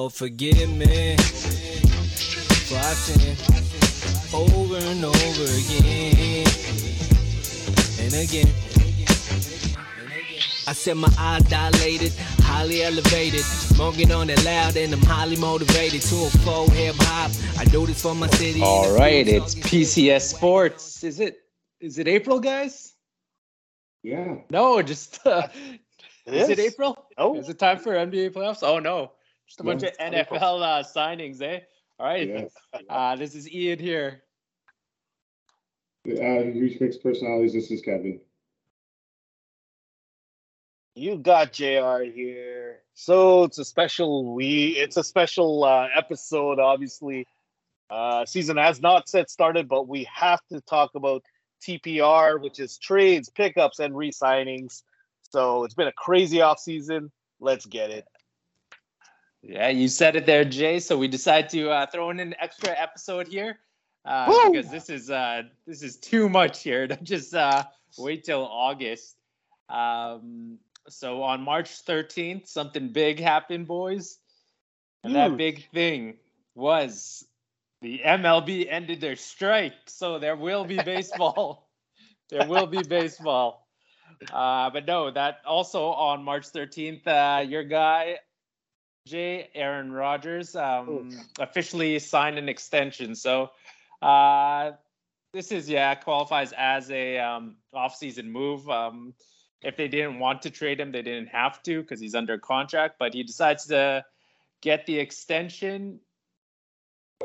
Lord, forgive me for I sin over and over again and again. I said my eyes dilated, highly elevated, smoking on it loud, and I'm highly motivated to a full hip hop. I do this for my city. All right, it's PCS Sports. Is it? Is it April, guys? Yeah. No, just uh, It is. it is. April? Oh. Is it time for NBA playoffs? Oh no, just a bunch of. NFL uh, signings, eh? All right. Yes. Uh, this is Ian here. Uh, Reach Mixed Personalities, this is Kevin. You got JR here. So it's a special we it's a special uh, episode, obviously. Uh season has not set started, but we have to talk about TPR, which is trades, pickups, and re-signings. So it's been a crazy off season. Let's get it. Yeah, you said it there, Jay. So we decided to uh, throw in an extra episode here uh, because this is uh, this is too much here to just uh, wait till August. Um, so on March 13th, something big happened, boys, and that big thing was the MLB ended their strike. So there will be baseball. there will be baseball. Uh, but no, that also on March 13th, uh, your guy Jay Aaron Rodgers um, officially signed an extension. So uh, this is yeah qualifies as a um, off-season move. Um, if they didn't want to trade him, they didn't have to because he's under contract. But he decides to get the extension.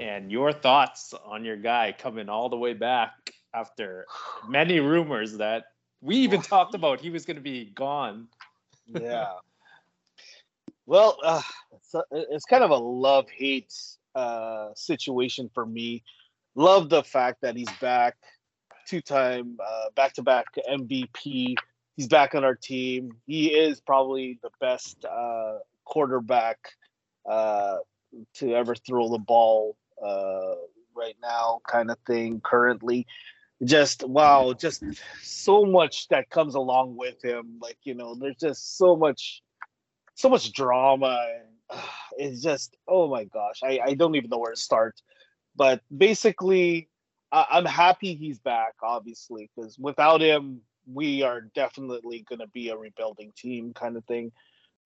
And your thoughts on your guy coming all the way back after many rumors that we even talked about he was going to be gone. yeah. Well, uh, it's, a- it's kind of a love hate uh, situation for me. Love the fact that he's back, two time back to back MVP. He's back on our team. He is probably the best uh, quarterback uh, to ever throw the ball uh, right now, kind of thing, currently just wow just so much that comes along with him like you know there's just so much so much drama and uh, it's just oh my gosh I, I don't even know where to start but basically I, i'm happy he's back obviously because without him we are definitely going to be a rebuilding team kind of thing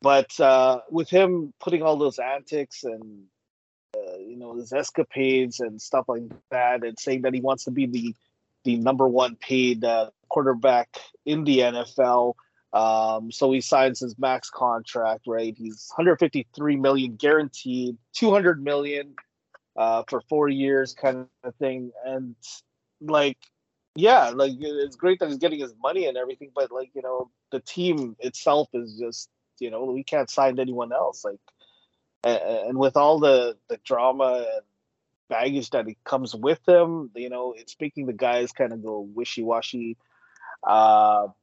but uh, with him putting all those antics and uh, you know his escapades and stuff like that and saying that he wants to be the the number one paid uh, quarterback in the NFL. Um, so he signs his max contract, right? He's 153 million guaranteed, 200 million uh, for four years, kind of thing. And like, yeah, like it's great that he's getting his money and everything, but like you know, the team itself is just you know we can't sign anyone else. Like, a- and with all the the drama and baggage that it comes with them. You know, it's making the guys kind of go wishy washy. Uh, and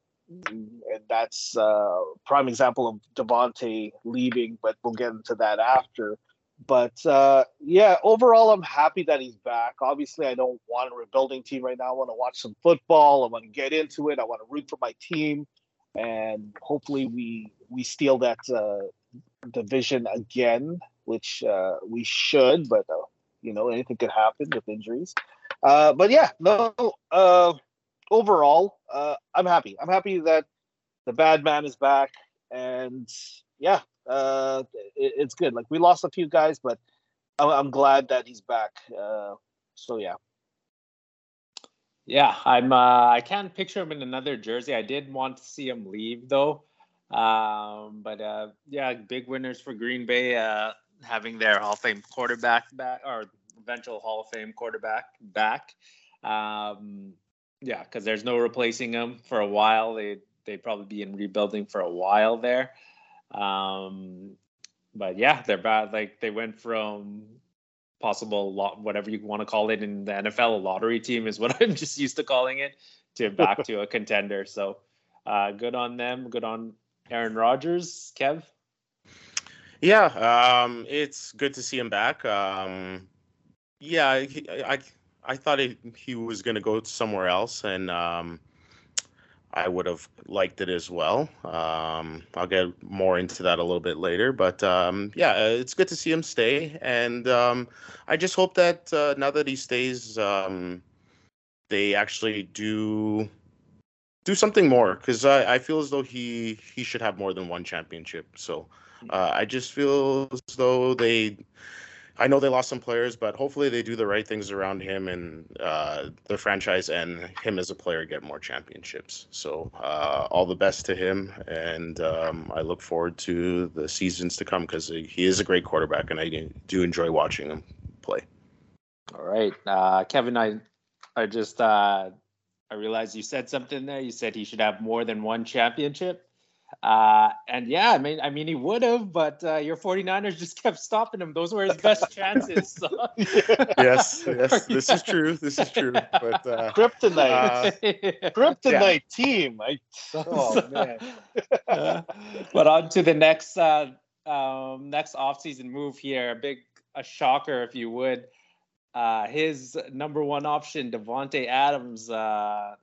that's uh, prime example of Davante leaving, but we'll get into that after. But uh, yeah, overall, I'm happy that he's back. Obviously, I don't want a rebuilding team right now. I want to watch some football. I want to get into it. I want to root for my team, and hopefully, we we steal that uh, division again, which uh, we should. But uh, you know anything could happen with injuries uh but yeah no uh overall uh i'm happy i'm happy that the bad man is back and yeah uh it, it's good like we lost a few guys but i'm, I'm glad that he's back uh so yeah Yeah, I'm. Uh, I can't picture him in another jersey. I did want to see him leave though, um, but uh, yeah, big winners for Green Bay uh, having their Hall of Fame quarterback back or eventual Hall of Fame quarterback back. Um, yeah, because there's no replacing him for a while. They they probably be in rebuilding for a while there. Um, but yeah, they're bad. Like they went from possible lot, whatever you want to call it in the NFL, a lottery team is what I'm just used to calling it, to back to a contender. So uh, good on them. Good on Aaron Rodgers. Kev. Yeah, um, it's good to see him back. Um, yeah, I, I I thought he, was going to go somewhere else, and um, I would have liked it as well. Um, I'll get more into that a little bit later, but um, yeah, uh, it's good to see him stay, and um, I just hope that uh, now that he stays, um, they actually do do something more because I, I feel as though he he should have more than one championship. So uh, I just feel as though they I know they lost some players, but hopefully they do the right things around him and uh, the franchise and him as a player get more championships. So uh, all the best to him, and um, I look forward to the seasons to come because he is a great quarterback, and I do enjoy watching him play. All right, uh, Kevin, I I just uh, I realized you said something there. You said he should have more than one championship. Uh, and yeah, I mean, I mean, he would have, but uh, your 49ers just kept stopping him. Those were his best chances. So. yes, yes, this is true. This is true. But uh, kryptonite, uh, kryptonite yeah. team. I, oh man. but on to the next uh, um, next offseason move here. A big a shocker, if you would. Uh, his number one option, Davante Adams, uh,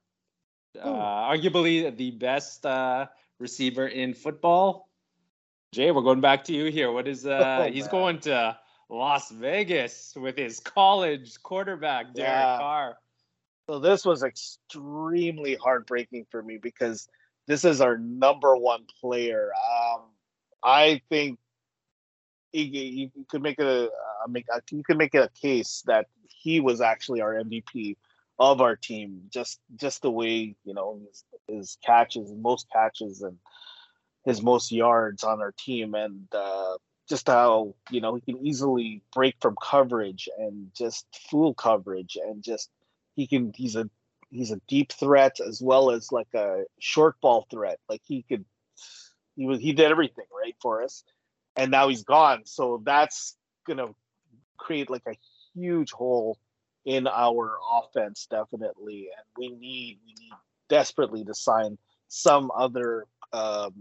uh, arguably the best uh, receiver in football. Jay, we're going back to you here. What is uh oh, he's man. going to Las Vegas with his college quarterback, Derek yeah. Carr. So this was extremely heartbreaking for me because this is our number one player. Um, I think you could make a uh, make a, you could make a case that he was actually our MVP of our team. Just just the way you know his, catches, most catches, and his most yards on our team, and uh, just how you know he can easily break from coverage and just fool coverage, and just he can he's a he's a deep threat as well as like a short ball threat. Like he could he was he did everything right for us, and now he's gone. So that's gonna create like a huge hole in our offense definitely, and we need we need desperately to sign some other um,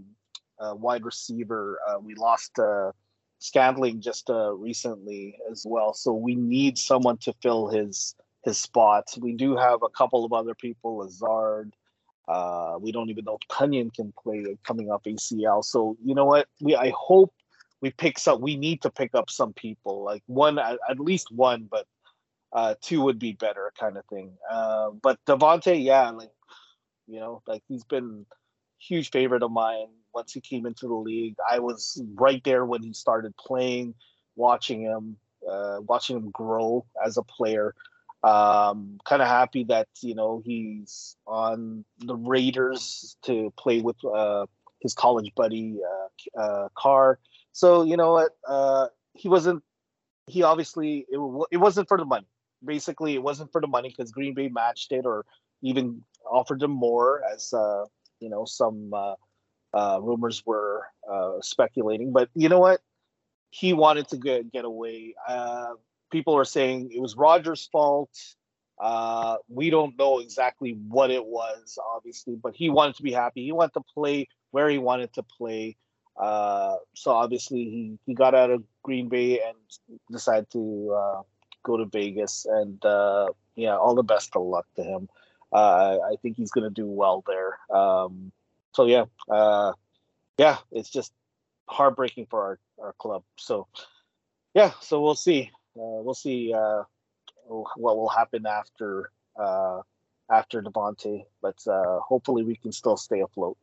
uh, wide receiver. Uh, we lost uh, just uh, recently as well, so we need someone to fill his his spots. We do have a couple of other people, Lazard. Uh, we don't even know if Tonyan can play coming off ACL. So you know what? We I hope we pick some. We need to pick up some people, like one at, at least one, but uh, two would be better, kind of thing. Uh, but Davante, yeah, like you know, like he's been huge favorite of mine once he came into the league. I was right there when he started playing, watching him, uh, watching him grow as a player. Um, kind of happy that you know he's on the Raiders to play with uh, his college buddy uh, uh, Carr. So you know what, uh, he wasn't. He obviously it, it wasn't for the money basically it wasn't for the money because Green Bay matched it or even offered them more, as uh, you know some uh, uh, rumors were uh, speculating. But you know what? He wanted to get get away. Uh, people are saying it was Rodgers' fault. We don't know exactly what it was, obviously, but he wanted to be happy. He wanted to play where he wanted to play. So obviously, he, he got out of Green Bay and decided to go to Vegas, and uh, yeah, all the best of luck to him. Uh, I think he's going to do well there. Um, so yeah, uh, yeah, it's just heartbreaking for our, our club. So yeah, so we'll see. Uh, we'll see uh, what will happen after uh, after Davante, but uh, hopefully we can still stay afloat.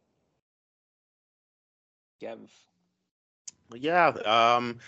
Yeah. Um,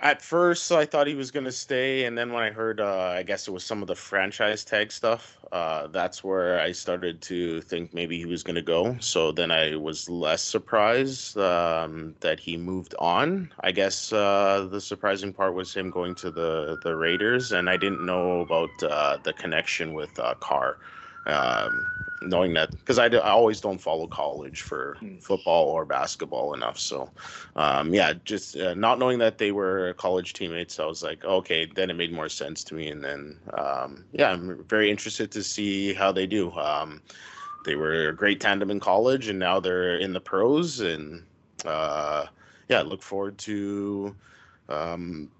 at first, I thought he was going to stay, and then when I heard, uh, I guess it was some of the franchise tag stuff, uh, that's where I started to think maybe he was going to go. So then I was less surprised um, that he moved on. I guess uh, the surprising part was him going to the the Raiders, and I didn't know about uh, the connection with uh, Carr. Um, knowing that because I, I always don't follow college for hmm. football or basketball enough. So, um, yeah, just uh, not knowing that they were college teammates, I was like, okay, then it made more sense to me. And then, um, yeah, I'm very interested to see how they do. Um, they were a great tandem in college, and now they're in the pros. And uh, yeah, look forward to, um,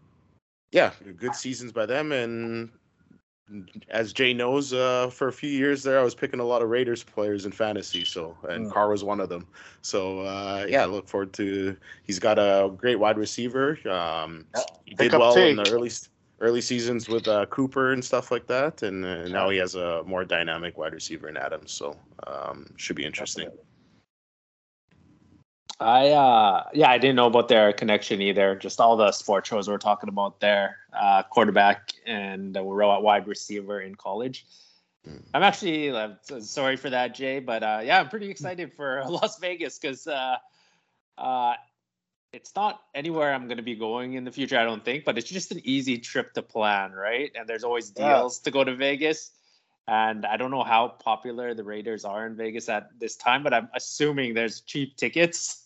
yeah, good seasons by them and as Jay knows, uh, for a few years there, I was picking a lot of Raiders players in fantasy. So, and Mm. Carr was one of them. So, uh, yeah, look forward to. He's got a great wide receiver. Um, Yeah, he pick did up well in the early early seasons with uh, Cooper and stuff like that, and uh, now he has a more dynamic wide receiver in Adams. So, um, should be interesting. I uh yeah, I didn't know about their connection either. Just all the sports shows we're talking about there, uh, quarterback and we're at wide receiver in college. Mm. I'm actually uh, sorry for that, Jay, but uh, yeah, I'm pretty excited for Las Vegas because uh, uh, it's not anywhere I'm going to be going in the future, I don't think, but it's just an easy trip to plan, right? And there's always Yeah. deals to go to Vegas. And I don't know how popular the Raiders are in Vegas at this time, but I'm assuming there's cheap tickets.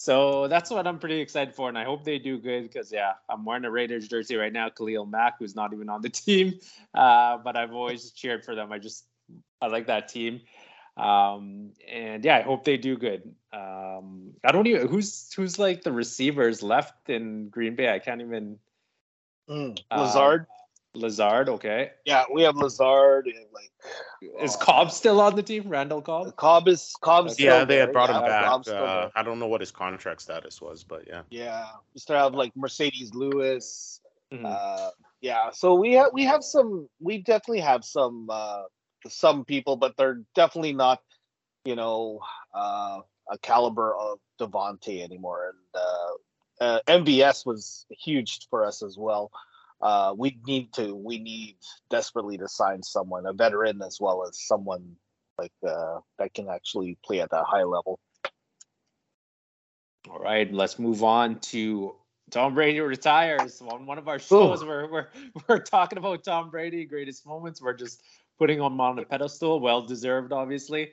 So that's what I'm pretty excited for, and I hope they do good because yeah, I'm wearing a Raiders jersey right now. Khalil Mack, who's not even on the team, uh, but I've always cheered for them. I just I like that team, um, and yeah, I hope they do good. Um, I don't even who's who's like the receivers left in Green Bay. I can't even Mm. uh, Lazard. Lazard, okay. yeah, we have Lazard and like Is uh, Cobb still on the team? Randall Cobb. Cobb is Cobb's Okay. Yeah, still they there. had brought him back. Uh. I don't know what his contract status was, but yeah. Yeah, we still have like Marcedes Lewis. Mhm. Uh, yeah, so we have we have some. We definitely have some uh, some people, but they're definitely not, you know, uh, a caliber of Davante anymore. And uh, uh, MVS was huge for us as well. Uh, we need to we need desperately to sign someone, a veteran as well as someone like uh, that can actually play at that high level. All right, let's move on to Tom Brady retires. On one of our shows, we're, we're we're talking about Tom Brady greatest moments. We're just putting him on a pedestal, well deserved, obviously.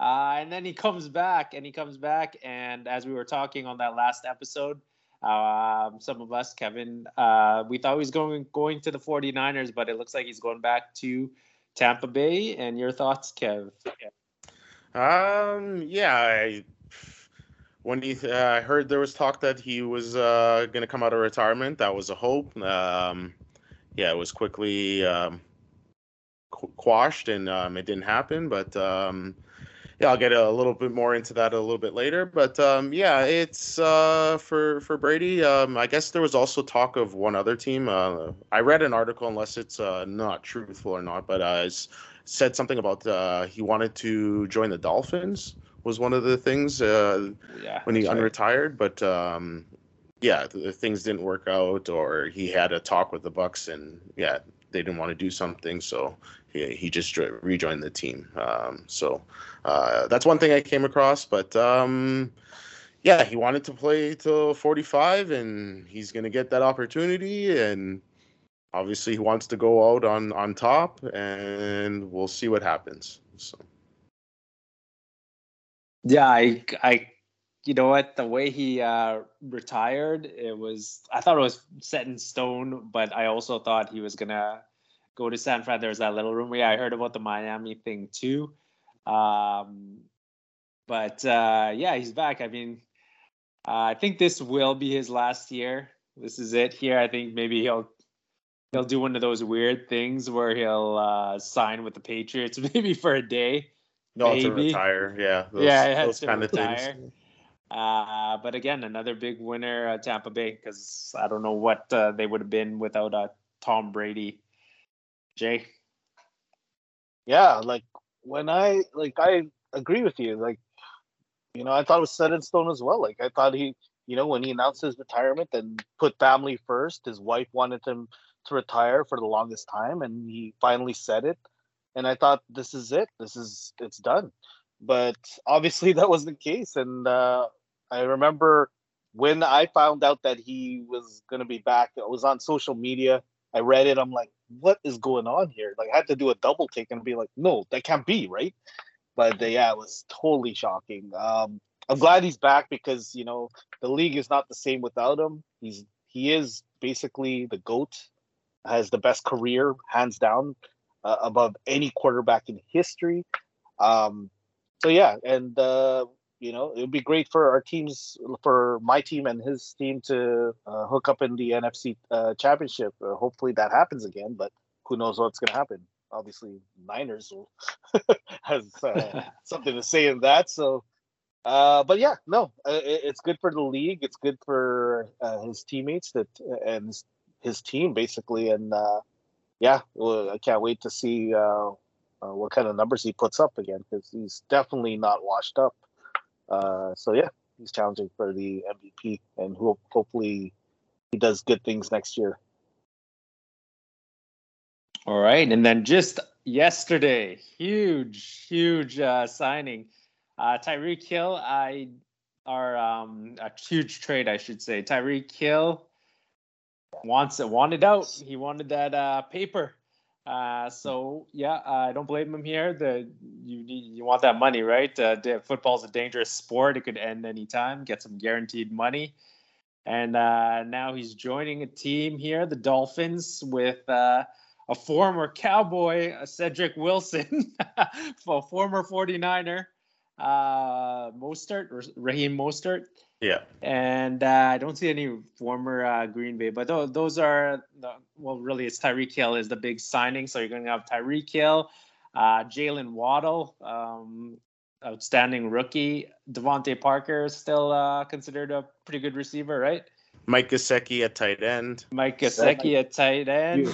Uh, and then he comes back, and he comes back, and as we were talking on that last episode, um, some of us, Kevin, uh, we thought he was going going to the 49ers, but it looks like he's going back to Tampa Bay. And your thoughts, Kev? Um, yeah, I, when he, uh, I heard there was talk that he was uh, going to come out of retirement, that was a hope. Um, yeah, it was quickly um, qu- quashed and um, it didn't happen. But um, yeah, I'll get a little bit more into that a little bit later. But um, yeah, it's uh, for for Brady. Um, I guess there was also talk of one other team. Uh, I read an article, unless it's uh, not truthful or not, but uh, said something about uh, he wanted to join the Dolphins was one of the things uh, Yeah, when he right. unretired, but um, yeah, the, the things didn't work out, or he had a talk with the Bucks, and yeah, they didn't want to do something, so he, he just jo- rejoined the team. Um, so uh, that's one thing I came across, but um, yeah, he wanted to play till 45, and he's gonna get that opportunity, and obviously he wants to go out on on top, and we'll see what happens. So. Yeah, I, I, you know what? The way he uh, retired, it was. I thought it was set in stone, but I also thought he was gonna go to San Fran. There was that little rumor. Yeah, I heard about the Miami thing too. Um, but uh, yeah, he's back. I mean, uh, I think this will be his last year. This is it here. I think maybe he'll he'll do one of those weird things where he'll uh, sign with the Patriots, maybe for a day. No, to retire, yeah. Those, Yeah, those to kind of retire. things. Uh, but again, another big winner, uh, Tampa Bay, because I don't know what uh, they would have been without uh, Tom Brady. Jay, yeah like when i like i agree with you like you know i thought it was set in stone as well. Like i thought he you know when he announced his retirement and put family first his wife wanted him to retire for the longest time and he finally said it. And i thought this is it. This is it's done. But obviously that wasn't the case and uh i remember when i found out that he was going to be back i was on social media i read it i'm like what is going on here? Like I had to do a double take and be like, no, that can't be, right? But yeah, it was totally shocking. Um, I'm glad he's back because you know the league is not the same without him. He's he is basically the goat, has the best career hands down, uh, above any quarterback in history. Um, so yeah, and uh, you know it would be great for our teams, for my team and his team to uh, hook up in the NFC uh, championship. Uh, hopefully that happens again, but who knows what's going to happen? Obviously, Niners will has uh, something to say in that. So, uh, but yeah, no, uh, it, it's good for the league. It's good for uh, his teammates that and his, his team basically. And uh, yeah, well, I can't wait to see uh, uh, what kind of numbers he puts up again because he's definitely not washed up. Uh, so yeah, he's challenging for the MVP, and ho- hopefully he does good things next year. All right, and then just yesterday, huge, huge uh, signing. Uh, Tyreek Hill, I are um, a huge trade, I should say. Tyreek Hill wants it, wanted out. He wanted that uh, paper. Uh, so yeah, I don't blame him here. The you need you want that money, right? Uh, football's a dangerous sport. It could end anytime. Get some guaranteed money, and uh, now he's joining a team here, the Dolphins, with uh, a former Cowboy, uh, Cedric Wilson, a former 49er, uh, Mostert, Raheem Mostert. Yeah. And uh, I don't see any former uh, Green Bay, but th- those are, the, well, really, it's Tyreek Hill is the big signing. So you're going to have Tyreek Hill, uh, Jalen Waddle, um, outstanding rookie. DeVante Parker is still uh, considered a pretty good receiver, right? Mike Gesicki at tight end. Mike Gesicki at tight end.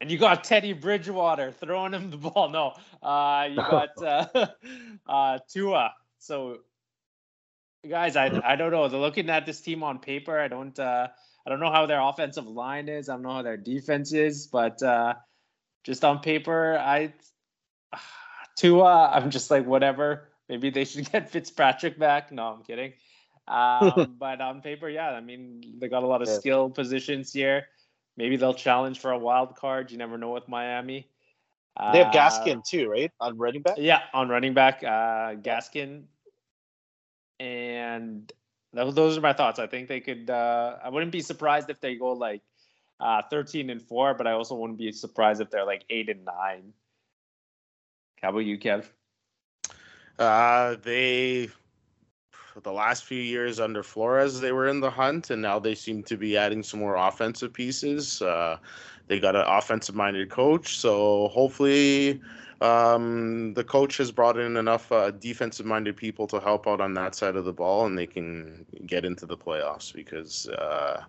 And you got Teddy Bridgewater throwing him the ball. No, uh, you got uh, uh, Tua. So, guys, I I don't know. They're looking at this team on paper. I don't uh, I don't know how their offensive line is. I don't know how their defense is, but uh, just on paper, I Tua. I'm just like whatever. Maybe they should get Fitzpatrick back. No, I'm kidding. Um, but on paper, yeah, I mean they got a lot of Yeah. skill positions here. Maybe they'll challenge for a wild card. You never know with Miami. They have Uh, Gaskin too, right? On running back. Yeah, on running back, uh, Gaskin, and those are my thoughts. I think they could. Uh, I wouldn't be surprised if they go like uh, thirteen and four, but I also wouldn't be surprised if they're like eight and nine. How about you, Kev? Uh, they the last few years under Flores, they were in the hunt, and now they seem to be adding some more offensive pieces. Uh, they got an offensive-minded coach, so hopefully, um, the coach has brought in enough uh, defensive-minded people to help out on that side of the ball, and they can get into the playoffs. Because, uh,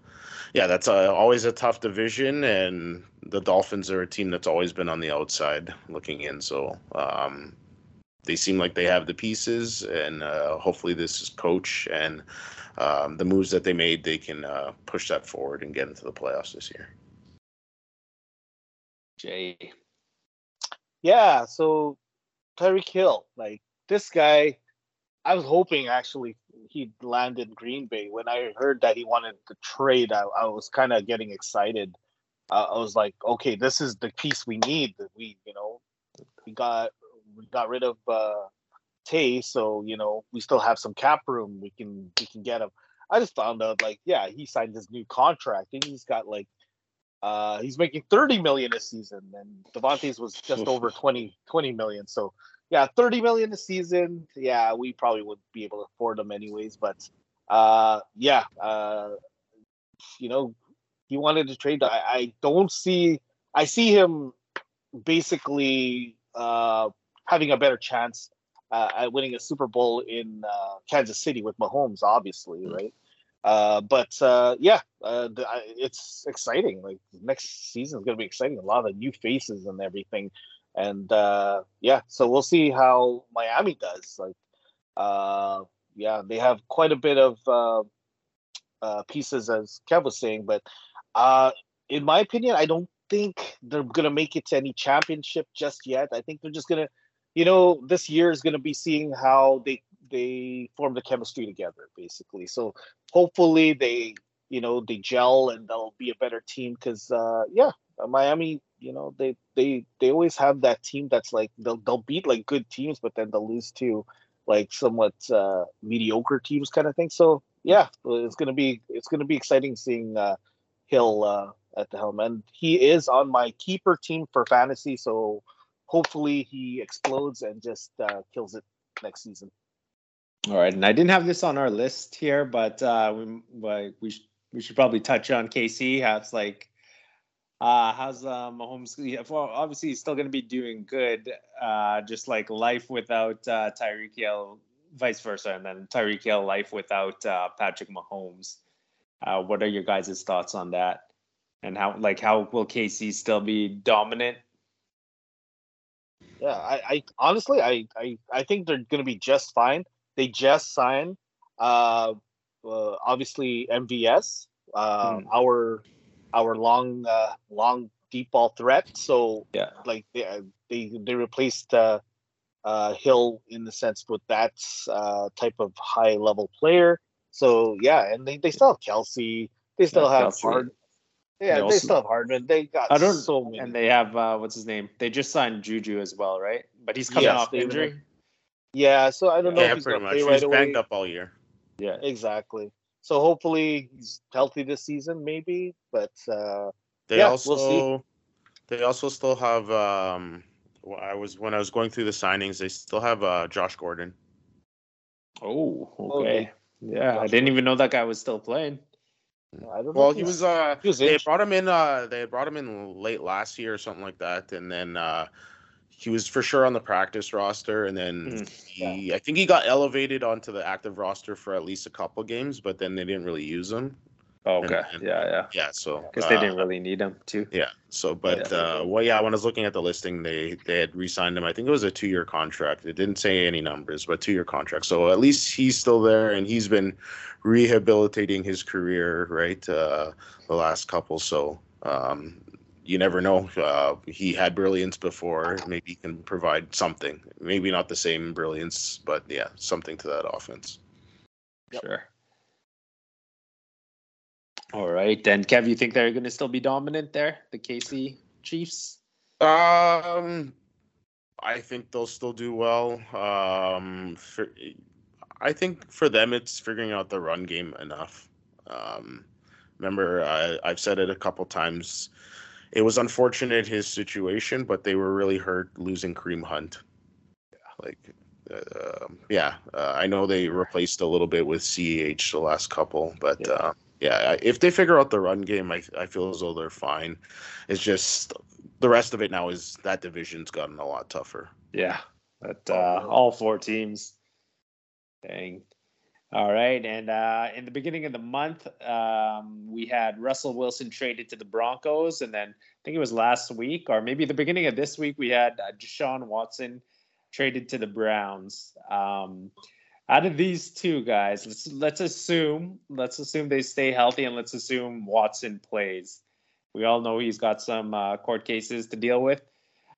yeah, that's uh always a tough division, and the Dolphins are a team that's always been on the outside looking in. So. Um, they seem like they have the pieces, and uh, hopefully this is coach and um, the moves that they made, they can uh, push that forward and get into the playoffs this year. Jay. Yeah, so Tyreek Hill, like this guy, I was hoping actually he'd land in Green Bay. When I heard that he wanted to trade, I, I was kind of getting excited. Uh, I was like, okay, this is the piece we need. That we, you know, we got we got rid of uh, Tay, so you know we still have some cap room. We can we can get him. I just found out like, yeah, he signed his new contract and he's got like uh, he's making 30 million a season, and Davante's was just over 20, 20 million. So, yeah, 30 million a season. Yeah, we probably would be able to afford them anyways. But, uh, yeah, uh, you know, he wanted to trade. I, I don't see. I see him basically uh, having a better chance uh, at winning a Super Bowl in uh, Kansas City with Mahomes, obviously, right? Uh, but uh, yeah, uh, the, I, it's exciting. Like next season is going to be exciting. A lot of new faces and everything, and uh, yeah, so we'll see how Miami does. Like, uh, yeah, they have quite a bit of pieces, as Kev was saying, but in my opinion, I don't think they're going to make it to any championship just yet. I think they're just going to, you know, this year is going to be seeing how they they form the chemistry together, basically. So hopefully they you know they gel and they'll be a better team because uh yeah miami you know they they they always have that team that's like they'll they'll beat like good teams but then they'll lose to like somewhat uh mediocre teams kind of thing. So yeah it's gonna be it's gonna be exciting seeing uh hill uh at the helm. And he is on my keeper team for fantasy so hopefully he explodes and just uh kills it next season All right, and I didn't have this on our list here, but uh, we we we should probably touch on KC. How it's like Uh, how's uh, Mahomes? Well, obviously he's still going to be doing good. Uh, just like life without uh, Tyreek Hill, vice versa, and then Tyreek Hill life without uh, Patrick Mahomes. Uh, what are your guys' thoughts on that? And how like how will KC still be dominant? Yeah, I, I honestly, I, I, I think they're going to be just fine. They just signed, uh, uh obviously MVS, uh, Mhm. our, our long, uh, long deep ball threat. So Yeah. like they, uh, they, they replaced uh, uh, Hill in the sense with that uh, type of high level player. So yeah, and they, they still have Kelce. They still Yeah, have Kelce. Hard. They Yeah, they, also- still have Hardman. They got I don't- so many. And they have uh, what's his name? They just signed Juju as well, right? But he's coming Yes, off they- injury. Yeah, so I don't know if Yeah, he's pretty much. play He's right away. banged up all year. Yeah. Exactly. So hopefully he's healthy this season, maybe. But uh, They Yeah, also we'll see. they also still have um I was when I was going through the signings, they still have uh Josh Gordon. Oh, Oh, okay. Yeah, I didn't even know that guy was still playing. I don't know. Well, if he was uh he was they brought him in uh they brought him in late last year or something like that and then uh he was for sure on the practice roster and then Mhm. he I think he got elevated onto the active roster for at least a couple games but then they didn't really use him. Oh, okay. And- Yeah, yeah. Yeah, so Because they uh, didn't really need him too. Yeah. So, but Yeah. uh, well, yeah. When I was looking at the listing, they they had re-signed him. I think it was a two-year contract. It didn't say any numbers, but two-year contract. So at least he's still there, and he's been rehabilitating his career, right? Uh, the last couple. So um, you never know. Uh, he had brilliance before. Maybe he can provide something. Maybe not the same brilliance, but yeah, something to that offense. Yep. Sure. All right. Then, Kev, you think they're going to still be dominant there, the KC Chiefs? Um, I think they'll still do well. Um, for, I think for them, it's figuring out the run game enough. Um, remember, I, I've said it a couple times. It was unfortunate his situation, but they were really hurt losing Kareem Hunt. Like, uh, um, yeah, uh, I know they replaced a little bit with CEH the last couple, but Yeah. uh, yeah, if they figure out the run game, I, I feel as though they're fine. It's just the rest of it now is that division's gotten a lot tougher. Yeah. But uh, all four teams. Dang. All right. And uh, in the beginning of the month, um, we had Russell Wilson traded to the Broncos. And then I think it was last week, or maybe the beginning of this week, we had uh, Deshaun Watson traded to the Browns. Um, out of these two guys, let's let's assume let's assume they stay healthy, and let's assume Watson plays. We all know he's got some uh, court cases to deal with.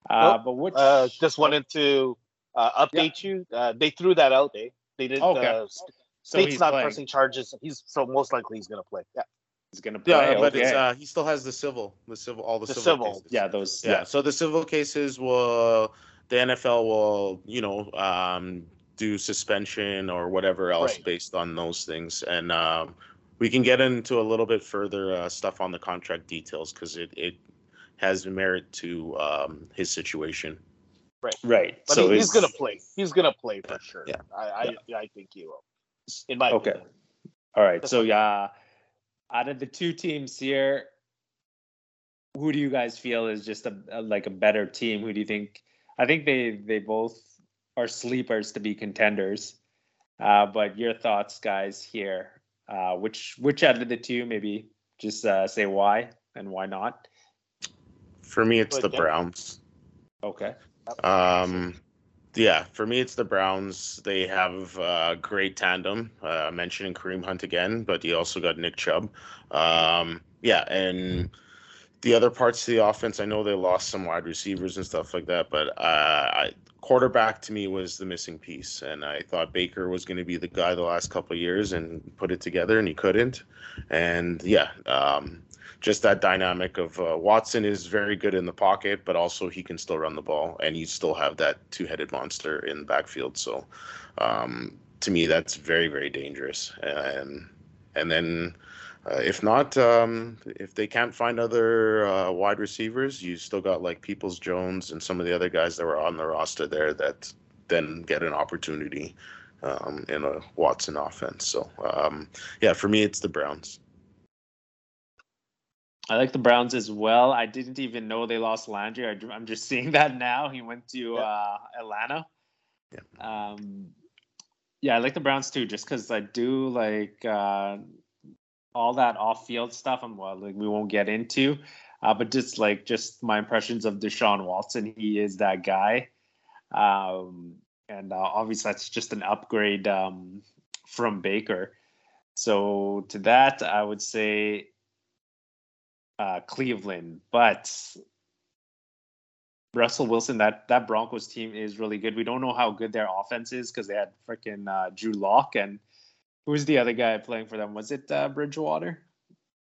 Uh, Oh, but which uh, just wanted to uh, update you. Uh, they threw that out. Eh? They didn't. Okay. So state's he's not playing. pressing charges. He's so most likely he's gonna play. Yeah. He's gonna play. Yeah, but okay. it's uh, he still has the civil, the civil, all the, The civil. civil. cases. yeah, those. yeah. So the civil cases will, the NFL will, you know, um, do suspension or whatever else Right. based on those things, and um, we can get into a little bit further uh, stuff on the contract details because it it has merit to um, his situation. Right. Right. But so he- he's gonna play. He's gonna play for sure. Yeah. I I, I think he will. In my Okay. opinion. All right. So yeah, out of the two teams here, who do you guys feel is just a, a like a better team? Who do you think? I think they they both are sleepers to be contenders. Uh, but your thoughts, guys, here. Uh, which which out of the two? Maybe just uh, say why and why not. For me, it's Good, the yeah. Browns. Okay. Um, yeah, for me, it's the Browns. They have a great tandem. Uh, mentioning Kareem Hunt again, but you also got Nick Chubb. Um, yeah, and the other parts of the offense, I know they lost some wide receivers and stuff like that, but uh, I, quarterback to me was the missing piece, and I thought Baker was going to be the guy the last couple of years and put it together, and he couldn't. And yeah, um, just that dynamic of uh, Watson is very good in the pocket, but also he can still run the ball, and you still have that two-headed monster in the backfield. So, um, to me, that's very, very dangerous. And and then, uh, if not, um, if they can't find other uh, wide receivers, you still got like Peoples Jones and some of the other guys that were on the roster there that then get an opportunity um, in a Watson offense. So, um, yeah, for me, it's the Browns. I like the Browns as well. I didn't even know they lost Landry. I, am just seeing that now. He went to Yeah. uh, Atlanta. Yeah. Um, yeah, I like the Browns too, just because I do like uh, all that off-field stuff. I'm well, like we won't get into, uh, but just like just my impressions of Deshaun Watson. He is that guy, um, and uh, obviously that's just an upgrade um, from Baker. So to that, I would say uh, Cleveland, but Russell Wilson, that that Broncos team is really good. We don't know how good their offense is because they had freaking uh, Drew Lock and who was the other guy playing for them? Was it uh, Bridgewater?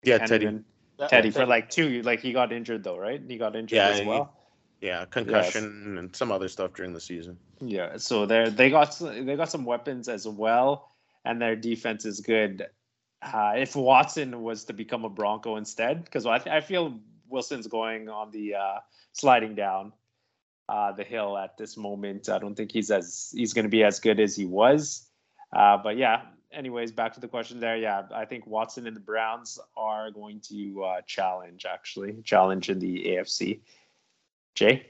Yeah, Can't Teddy. even- Yeah, Teddy for like two. Like he got injured though, right? He got injured Yeah, as he- well. Yeah, concussion and some other stuff during the season. Yeah, so they they got they got some weapons as well, and their defense is good. Uh, if Watson was to become a Bronco instead, because I, I feel Wilson's going on the uh, sliding down uh, the hill at this moment. I don't think he's as he's going to be as good as he was. Uh, but yeah, anyways, back to the question there. Yeah, I think Watson and the Browns are going to uh, challenge actually challenge in the AFC. Jay,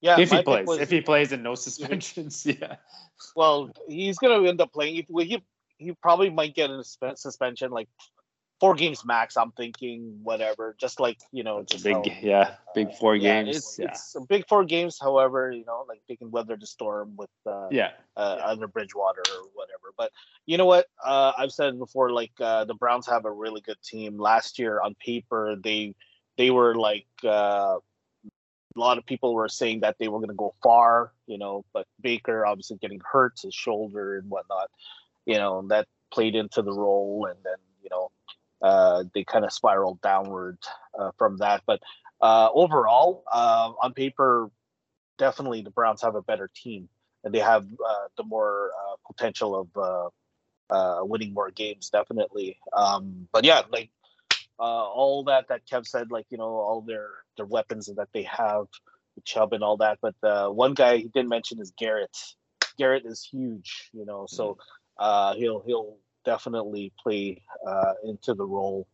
Yeah, if he plays, was- if he plays and no suspensions, yeah. well, he's gonna end up playing. Well, he he probably might get a suspension, like four games max. I'm thinking whatever, just like you know, It's a just big, how- yeah, big four yeah, games. It's yeah, it's big four games. However, you know, like they can weather the storm with uh, yeah, uh, under Bridgewater or whatever. But you know what? Uh, I've said before. Like uh, the Browns have a really good team. Last year, on paper, they they were like uh, a lot of people were saying that they were going to go far. You know, but Baker obviously getting hurt, his shoulder and whatnot. You know, and that played into the role, and then you know. Uh, they kind of spiraled downward uh, from that, but uh, overall, uh, on paper, definitely the Browns have a better team and they have uh, the more uh, potential of uh, uh, winning more games, definitely. Um, but yeah, like uh, all that that Kev said, like you know, all their their weapons that they have, Chubb and all that. But one guy he didn't mention is Garrett. Garrett is huge, you know, so uh, he'll he'll definitely play uh, into the role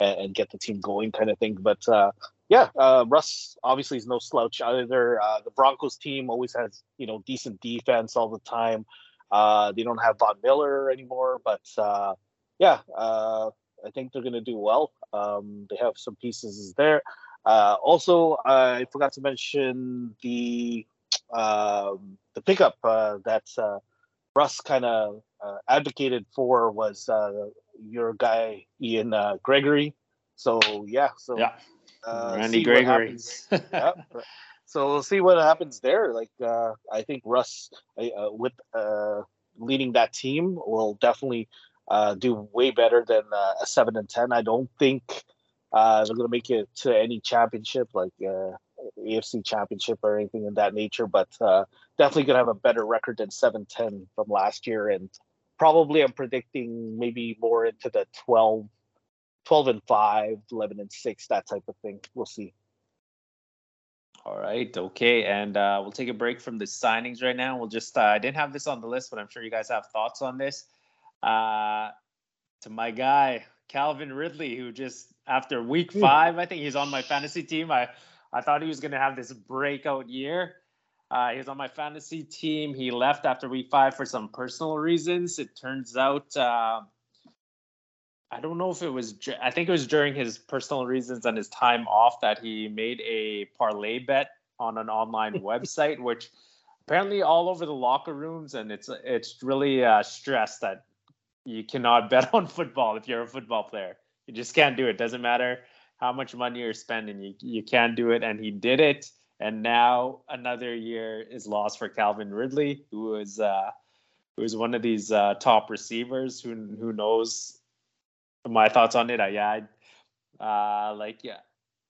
and, and get the team going, kind of thing. But uh, yeah, uh, Russ obviously is no slouch either. Uh, the Broncos team always has you know decent defense all the time. Uh, they don't have Von Miller anymore, but yeah, I think they're gonna do well. Um, they have some pieces there. Also, I forgot to mention the um, the pickup uh, that uh, Russ kind of advocated for was uh, your guy Ian uh, Gregory. So yeah, so yeah. uh, Randy Gregory. So we'll see what happens there. Like uh, I think Russ uh, with uh, leading that team will definitely uh, do way better than uh, a seven and ten. I don't think uh, they're gonna make it to any championship like uh, AFC championship or anything of that nature, but uh, definitely gonna have a better record than seven ten from last year, and probably I'm predicting maybe more into the 12, 12 and 5, 11 and six, that type of thing. We'll see. All right, okay, and uh, we'll take a break from the signings right now. We'll just, uh, I didn't have this on the list, but I'm sure you guys have thoughts on this. Uh, to my guy, Calvin Ridley, who just, after week five, I think he's on my fantasy team. I, I thought he was going to have this breakout year. Uh, he was on my fantasy team. He left after week five for some personal reasons. It turns out, uh, I don't know if it was, I think it was during his personal reasons and his time off that he made a parlay bet on an online website, which apparently all over the locker rooms, and it's it's really uh, stressed that you cannot bet on football if you're a football player. You just can't do it. Doesn't matter how much money you're spending, you you can't do it. And he did it, and now another year is lost for Calvin Ridley, who is uh, who is one of these uh, top receivers. Who who knows my thoughts on it? I, yeah, I, uh, like yeah,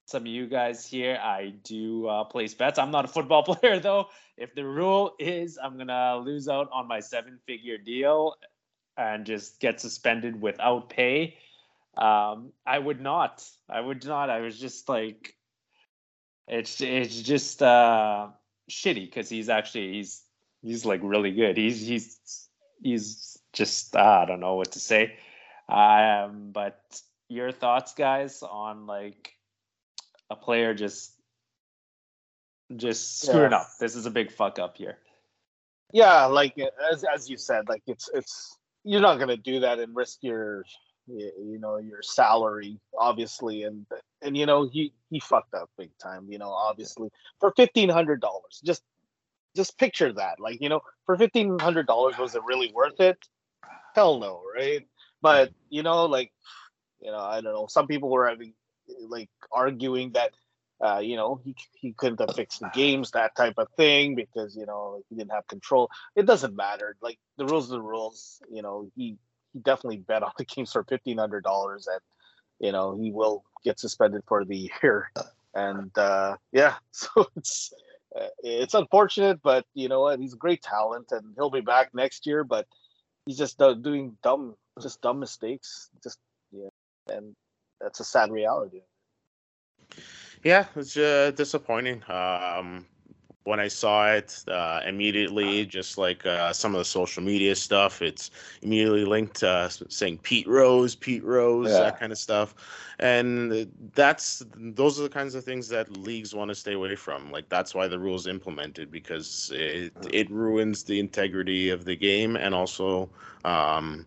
some of you guys here, I do uh, place bets. I'm not a football player though. If the rule is I'm gonna lose out on my seven-figure deal and just get suspended without pay, um, I would not. I would not. I was just like, it's it's just uh, shitty because he's actually he's he's like really good. He's he's he's just uh, I don't know what to say. Um, but your thoughts, guys, on like a player just just screwing Yeah. up. This is a big fuck up here. Yeah, like as as you said, like it's it's you're not gonna do that and risk your you know your salary obviously and and you know he he fucked up big time you know obviously. For fifteen hundred dollars just just picture that like you know for fifteen hundred dollars was it really worth it? Hell no right? But you know like you know i don't know some people were having like arguing that uh, you know he, he couldn't have fixed the games that type of thing because you know he didn't have control. It doesn't matter like the rules are the rules you know he definitely bet on the games for fifteen hundred dollars and you know he will get suspended for the year. And uh yeah so it's uh, it's unfortunate but you know what? He's a great talent and he'll be back next year but he's just doing dumb just dumb mistakes just yeah and that's a sad reality. Yeah, it's uh, disappointing. Um, when I saw it, uh, immediately, just like uh, some of the social media stuff, it's immediately linked to uh, saying Pete Rose, Pete Rose, Yeah. that kind of stuff, and that's those are the kinds of things that leagues want to stay away from. Like that's why the rules implemented because it it ruins the integrity of the game and also. Um,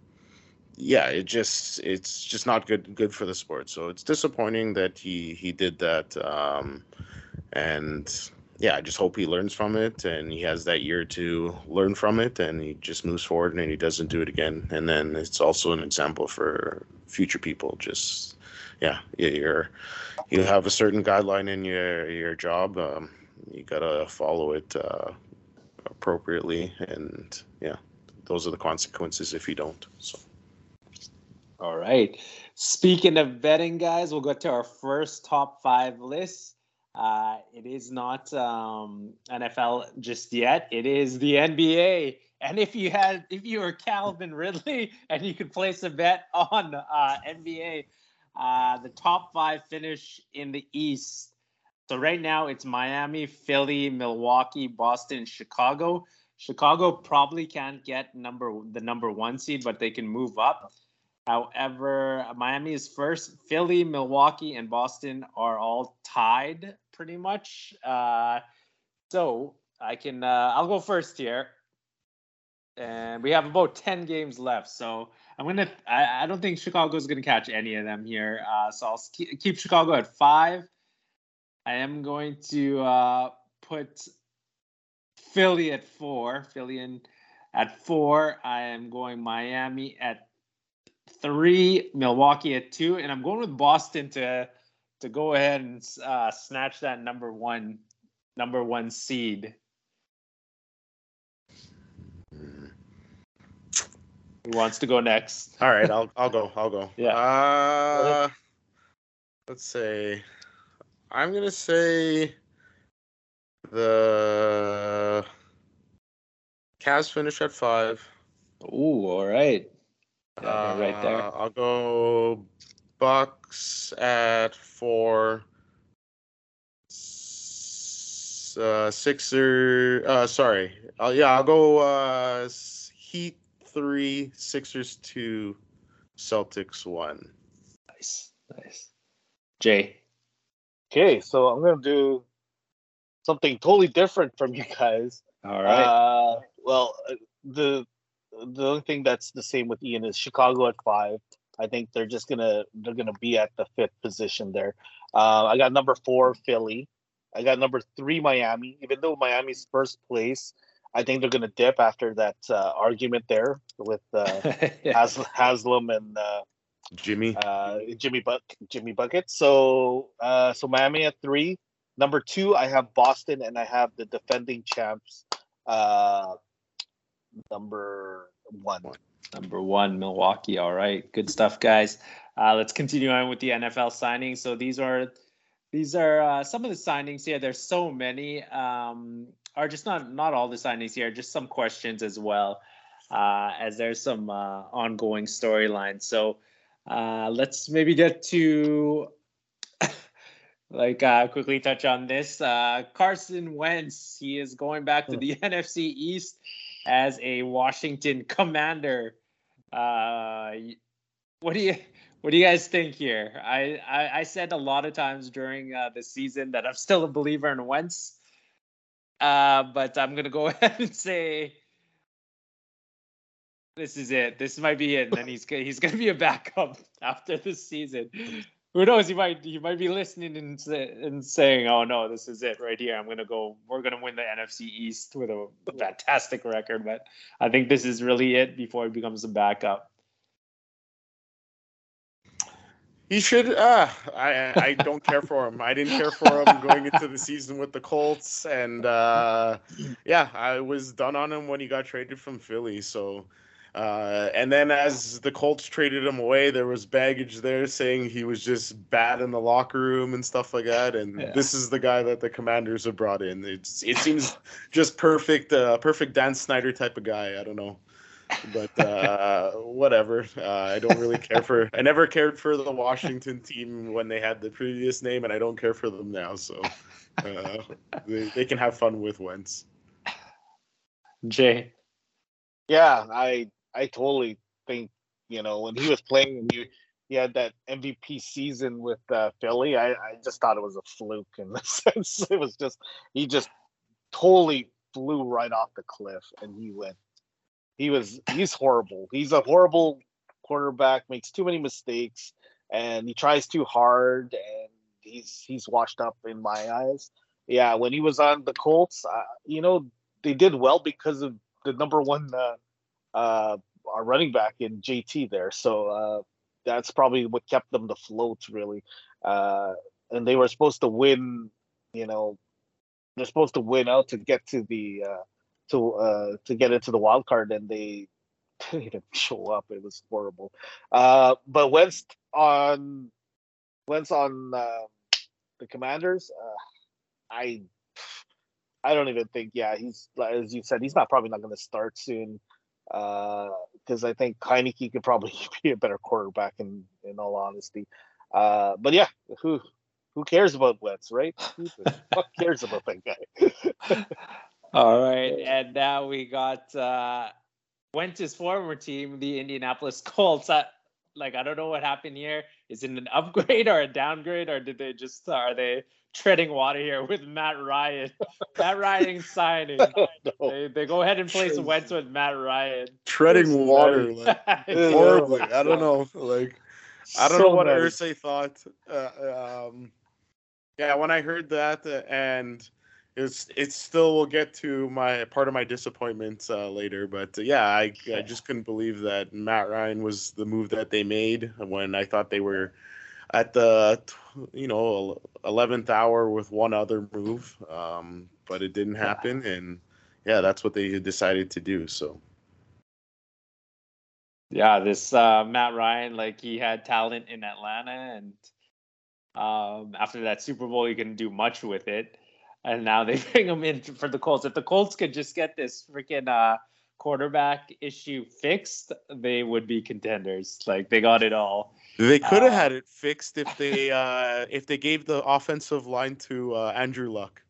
yeah, it just it's just not good good for the sport. So it's disappointing that he he did that. Um, and yeah, I just hope he learns from it and he has that year to learn from it and he just moves forward and he doesn't do it again. And then it's also an example for future people. Just yeah, you're you have a certain guideline in your your job. Um, you gotta follow it uh, appropriately, and yeah, those are the consequences if you don't. So. All right. Speaking of betting, guys, we'll go to our first top five list. Uh, it is not um, NFL just yet. It is the NBA. And if you had, if you were Calvin Ridley and you could place a bet on uh, NBA, uh, the top five finish in the East. So right now it's Miami, Philly, Milwaukee, Boston, Chicago. Chicago probably can't get number the number one seed, but they can move up. However, Miami is first. Philly, Milwaukee, and Boston are all tied pretty much. Uh, so I can uh, I'll go first here. And we have about 10 games left. So I'm gonna I, I don't think Chicago's gonna catch any of them here. Uh, so I'll keep, keep Chicago at five. I am going to uh, put Philly at four. Philly in at four. I am going Miami at three, Milwaukee at two, and I'm going with Boston to to go ahead and uh, snatch that number one number one seed. Who wants to go next? All right, I'll I'll go. I'll go. Yeah. Uh, let's say, I'm gonna say the Cavs finish at five. Ooh, all right. Yeah, Uh, right there. I'll go Bucks at four. S- Uh, Sixer. Uh, sorry. Uh, yeah, I'll go uh, Heat three, Sixers two, Celtics one. Nice, nice. Jay. okay so i'm gonna do something totally different from you guys All right. Uh, well, uh, the the only thing that's the same with Ian is Chicago at five. I think they're just gonna they're gonna be at the fifth position there. Uh, I got number four Philly. I got number three Miami. Even though Miami's first place, I think they're gonna dip after that uh, argument there with uh, Has- Haslem and uh, Jimmy. uh, Jimmy Buck Jimmy Bucket. So uh, so Miami at three. Number two, I have Boston, and I have the defending champs. Uh, number one. Number one, Milwaukee. All right, good stuff, guys. Uh, let's continue on with the NFL signings. So these are these are uh, some of the signings here. There's so many, um, or just not not all the signings here. Just some questions as well, uh, as there's some uh, ongoing storylines. So uh, let's maybe get to like uh, quickly touch on this. Uh, Carson Wentz. He is going back to the NFC East as a Washington Commander. Uh, what do you What do you guys think here? I, I, I said a lot of times during uh, the season that I'm still a believer in Wentz, uh, but I'm gonna go ahead and say this is it. This might be it. And then he's he's gonna be a backup after this season. Who knows? He might he might be listening and and saying, "Oh no, this is it right here. I'm gonna go. We're gonna win the NFC East with a fantastic record." But I think this is really it before he becomes a backup. He should. Uh, I I don't care for him. I didn't care for him going into the season with the Colts, and uh, yeah, I was done on him when he got traded from Philly. So, uh, and then as the Colts traded him away, there was baggage there saying he was just bad in the locker room and stuff like that. And Yeah. this is the guy that the Commanders have brought in. It's it seems just perfect, uh, perfect Dan Snyder type of guy. I don't know but uh, whatever. Uh, I don't really care for. I never cared for the Washington team when they had the previous name, and I don't care for them now. So uh, they, they can have fun with Wentz. Jay, Yeah, I I totally think you know when he was playing and he, he had that MVP season with uh, Philly. I, I just thought it was a fluke in the sense it was just he just totally flew right off the cliff and he went. He was he's horrible. He's a horrible quarterback. Makes too many mistakes and he tries too hard and he's he's washed up in my eyes. Yeah, when he was on the Colts, uh, you know they did well because of the number one uh, uh, our running back in JT there. So uh, that's probably what kept them afloat, really. Uh, and they were supposed to win, you know, they're supposed to win out to get to the uh, to uh, to get into the wild card, and they didn't show up. It was horrible. Uh, but Wentz on Wentz on uh, the Commanders, uh, I I don't even think. Yeah, he's as you said, he's not probably not going to start soon because I think Heinicke could probably be a better quarterback in in all honesty. Uh, but yeah, who who cares about Wentz, right? Who the fuck cares about that guy? All right, and now we got uh Wentz's former team, the Indianapolis Colts. I, like I don't know what happened here. Is it an upgrade or a downgrade, or did they just are they treading water here with Matt Ryan? Matt Ryan signing. They, they go ahead and place Crazy. Wentz with Matt Ryan. Treading water like horribly. I don't know. Like I don't know So what many. Ursay thought. Uh, um, yeah, when I heard that, uh, and it's it still will get to my part of my disappointment uh, later. But uh, yeah, I I just couldn't believe that Matt Ryan was the move that they made when I thought they were at the you know eleventh hour with one other move, um, but it didn't happen, and yeah, that's what they decided to do. So. Yeah, this uh, Matt Ryan, like he had talent in Atlanta, and um, after that Super Bowl, he couldn't do much with it. And now they bring him in for the Colts. If the Colts could just get this freaking uh, quarterback issue fixed, they would be contenders. Like they got it all. They could have Uh, had it fixed if they uh, if they gave the offensive line to uh, Andrew Luck,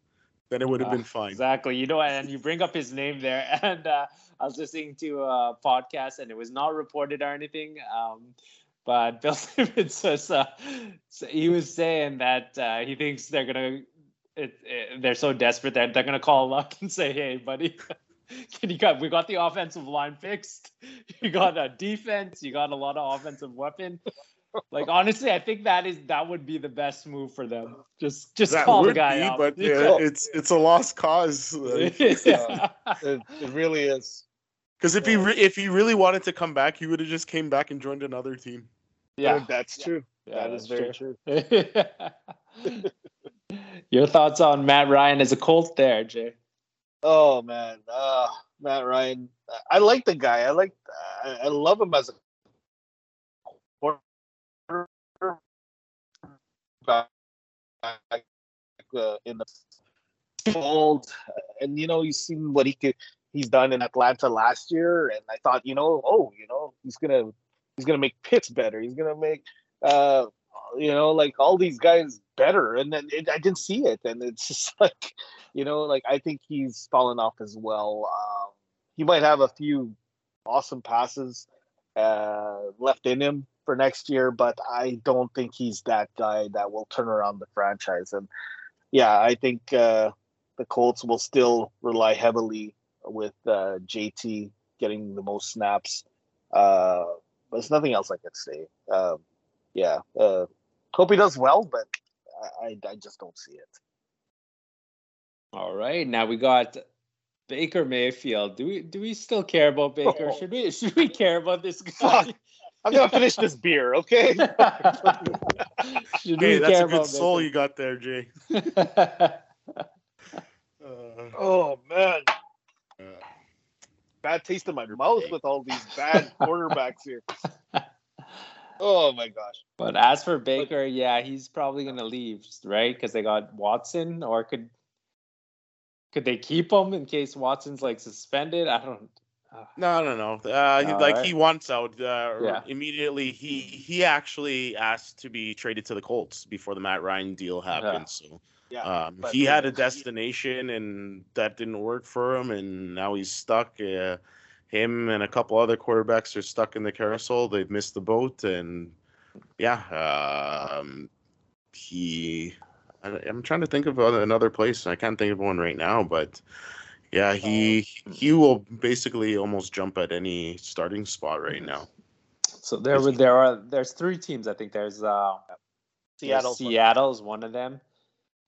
then it would have been fine. Exactly. You know, and you bring up his name there, and uh, I was listening to a podcast, and it was not reported or anything. Um, but Bill Simmons says uh, he was saying that uh, he thinks they're gonna, it, it, they're so desperate that they're gonna call Luck and say, "Hey, buddy." Can you got we got the offensive line fixed. You got a defense. You got a lot of offensive weapon. Like honestly, I think that is that would be the best move for them. Just just that call the would guy be, out. but yeah, it's it's a lost cause. yeah. It, it really is. Because if he re- if he really wanted to come back, he would have just came back and joined another team. Yeah, that's true. Yeah, that is that's very true. true. Your thoughts on Matt Ryan as a Colt there, Jay? Oh man, uh, Matt Ryan. I like the guy. I like. I, I love him as a quarterback uh, in the fold, and you know, you've seen what he could. He's done in Atlanta last year, and I thought, you know, oh, you know, he's gonna he's gonna make Pitts better. He's gonna make, uh, you know, like all these guys better, and then it, I didn't see it, and it's just like, you know, like I think he's fallen off as well. Um, he might have a few awesome passes uh, left in him for next year, but I don't think he's that guy that will turn around the franchise. And yeah, I think uh, the Colts will still rely heavily with uh, JT getting the most snaps. Uh, but there's nothing else I can say. Um, yeah, uh, hope he does well, but I, I, I just don't see it. All right, now we got Baker Mayfield. Do we do we still care about Baker? Oh. Should we should we care about this guy? Fuck. I'm gonna finish this beer, okay? should Hey, that's a good about soul you got there, Jay. Uh, oh man, uh, bad taste in my mouth with all these bad quarterbacks here. Oh my gosh. But as for Baker, yeah, he's probably gonna leave, right? Because they got Watson, or could could they keep him in case Watson's like suspended? I don't. No, no, no. Uh, he, like right. he wants out. Uh, Yeah. Immediately, he he actually asked to be traded to the Colts before the Matt Ryan deal happened. So Yeah. um, he had a destination, and that didn't work for him, and now he's stuck. Uh, him and a couple other quarterbacks are stuck in the carousel. They've missed the boat, and yeah, um, he. I, I'm trying to think of another place. I can't think of one right now, but yeah, he he will basically almost jump at any starting spot right now. So there were there are there's three teams. I think there's uh Seattle. Seattle is one of them.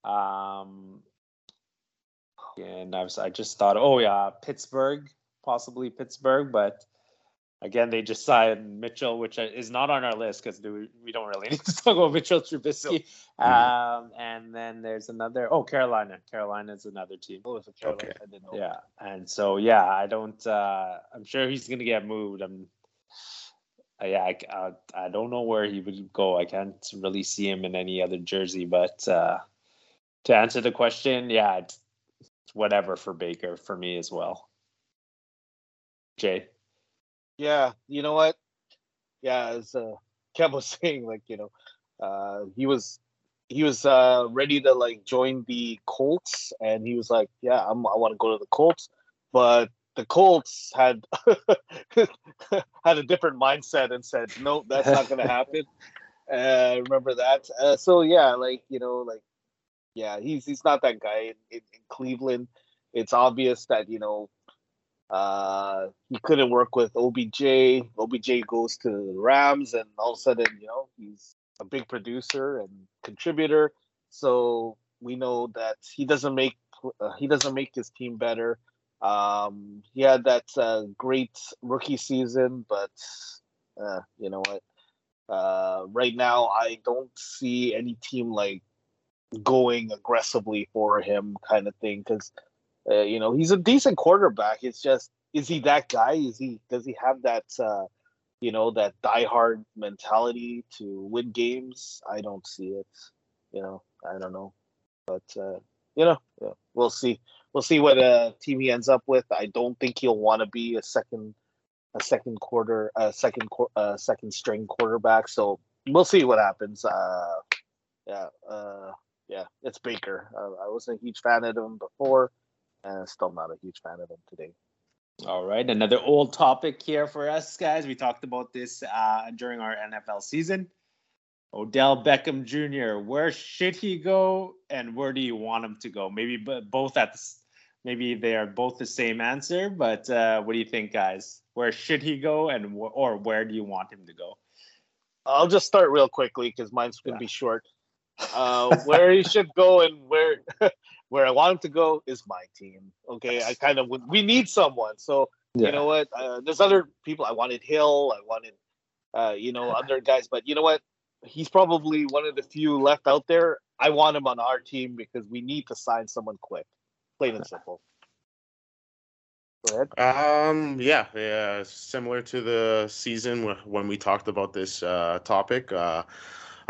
Um, and I was I just thought, oh yeah, Pittsburgh, possibly Pittsburgh, but again they just signed Mitchell, which is not on our list because we, don't really need to talk about Mitchell Trubisky. Um, and then there's another oh Carolina, Carolina is another team. Oh, Carolina. Okay. I didn't know. Yeah, and so yeah, I don't. uh I'm sure he's gonna get moved. I'm. uh, yeah, I, uh, I don't know where he would go. I can't really see him in any other jersey. But uh to answer the question, yeah, it's whatever for Baker for me as well. Jay. Yeah, you know what? Yeah, as uh, Kev was saying, like you know, uh, he was he was uh, ready to like join the Colts, and he was like, "Yeah, I'm, I want to go to the Colts," but the Colts had had a different mindset and said, "No, that's not going to happen." Uh, remember that? Uh, so yeah, like you know, like yeah, he's he's not that guy in, in, in Cleveland. It's obvious that you know uh, he couldn't work with OBJ. OBJ goes to the Rams, and all of a sudden, you know, he's a big producer and contributor. So we know that he doesn't make uh, he doesn't make his team better. Um, he had that uh, great rookie season, but uh, you know what? Uh, right now, I don't see any team like going aggressively for him, kind of thing, because uh, you know, he's a decent quarterback. It's just, is he that guy? Is he? Does he have that? Uh, you know, that diehard mentality to win games? I don't see it. You know, I don't know, but uh, you know, yeah, we'll see. We'll see what uh, team he ends up with. I don't think he'll want to be a second, a second quarter, a second, uh, second string quarterback. So we'll see what happens. Uh, yeah, uh, yeah, it's Baker. Uh, I wasn't a huge fan of him before and still not a huge fan of him today. All right, another old topic here for us guys. We talked about this uh, during our NFL season. Odell Beckham Jr. Where should he go, and where do you want him to go? Maybe b- both at the, maybe they are both the same answer. But uh, what do you think, guys? Where should he go, and wh- or where do you want him to go? I'll just start real quickly because mine's gonna Yeah. be short. Uh, where he should go and where where I want him to go is my team. Okay, I kind of. We need someone, so you know what? Uh, there's other people. I wanted Hill. I wanted, uh, you know, other guys. But you know what? He's probably one of the few left out there. I want him on our team because we need to sign someone quick. Plain and simple. Go ahead. Um, yeah, yeah, similar to the season when we talked about this uh, topic. Uh,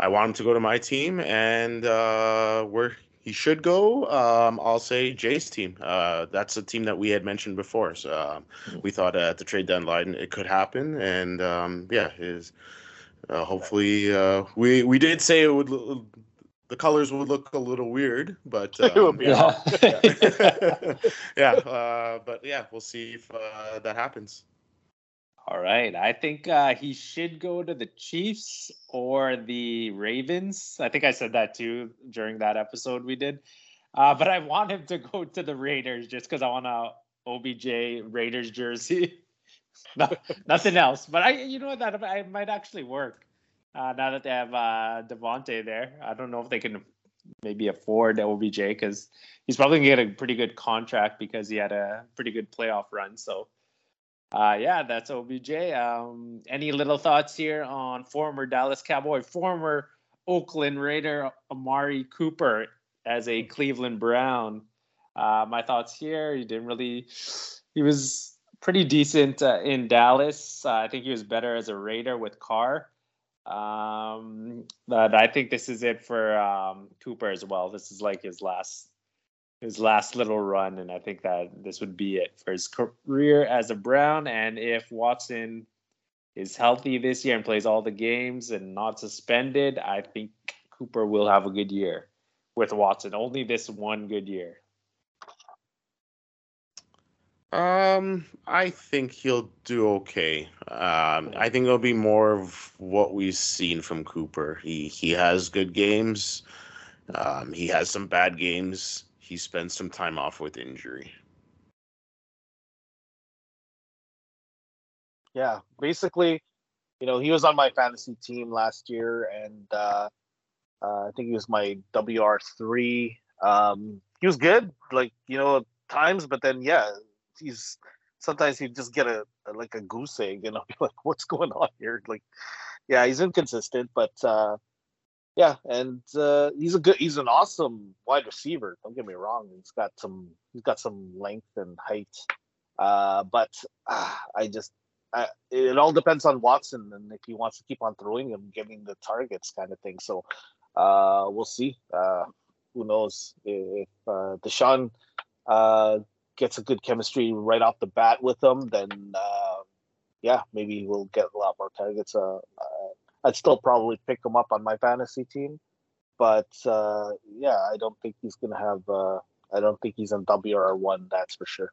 I want him to go to my team, and uh, where he should go, um, I'll say Jay's team. Uh, that's a team that we had mentioned before. So um, we thought uh, at the trade deadline it could happen, and um, yeah, his uh, hopefully uh, we we did say it would. l- The colors would look a little weird, but It would um, be Yeah. yeah, uh, but yeah, we'll see if uh, that happens. All right. I think uh, he should go to the Chiefs or the Ravens. I think I said that too during that episode we did. Uh, but I want him to go to the Raiders just because I want a OBJ Raiders jersey. no, nothing else. But I, you know what, that I might actually work uh, now that they have uh, Davante there. I don't know if they can maybe afford OBJ because he's probably gonna get a pretty good contract because he had a pretty good playoff run. So uh, yeah, that's OBJ. Um, any little thoughts here on former Dallas Cowboy, former Oakland Raider Amari Cooper as a Cleveland Brown? Uh, my thoughts here. He didn't really. He was pretty decent uh, in Dallas. Uh, I think he was better as a Raider with Carr. Um, but I think this is it for um, Cooper as well. This is like his last his last little run, and I think that this would be it for his career as a Brown. And if Watson is healthy this year and plays all the games and not suspended, I think Cooper will have a good year with Watson. Only this one good year. Um, I think he'll do okay. Um, I think it'll be more of what we've seen from Cooper. He he has good games. Um, he has some bad games he spends some time off with injury. Yeah, basically, you know, he was on my fantasy team last year, and uh, uh, I think he was my WR three. Um, he was good, like you know, at times, but then yeah, he's sometimes he just get a, a, like a goose egg, and I'll be like, what's going on here? Like, yeah, he's inconsistent, but uh, yeah, and uh, he's a good, he's an awesome wide receiver. Don't get me wrong; he's got some, he's got some length and height. Uh, but uh, I just, it all depends on Watson and if he wants to keep on throwing him, giving the targets, kind of thing. So uh, we'll see. Uh, who knows if uh, Deshaun uh, gets a good chemistry right off the bat with him? Then uh, yeah, maybe we'll get a lot more targets. Uh, uh I'd still probably pick him up on my fantasy team. But uh, yeah, I don't think he's gonna have. Uh, I don't think he's in WR one. That's for sure.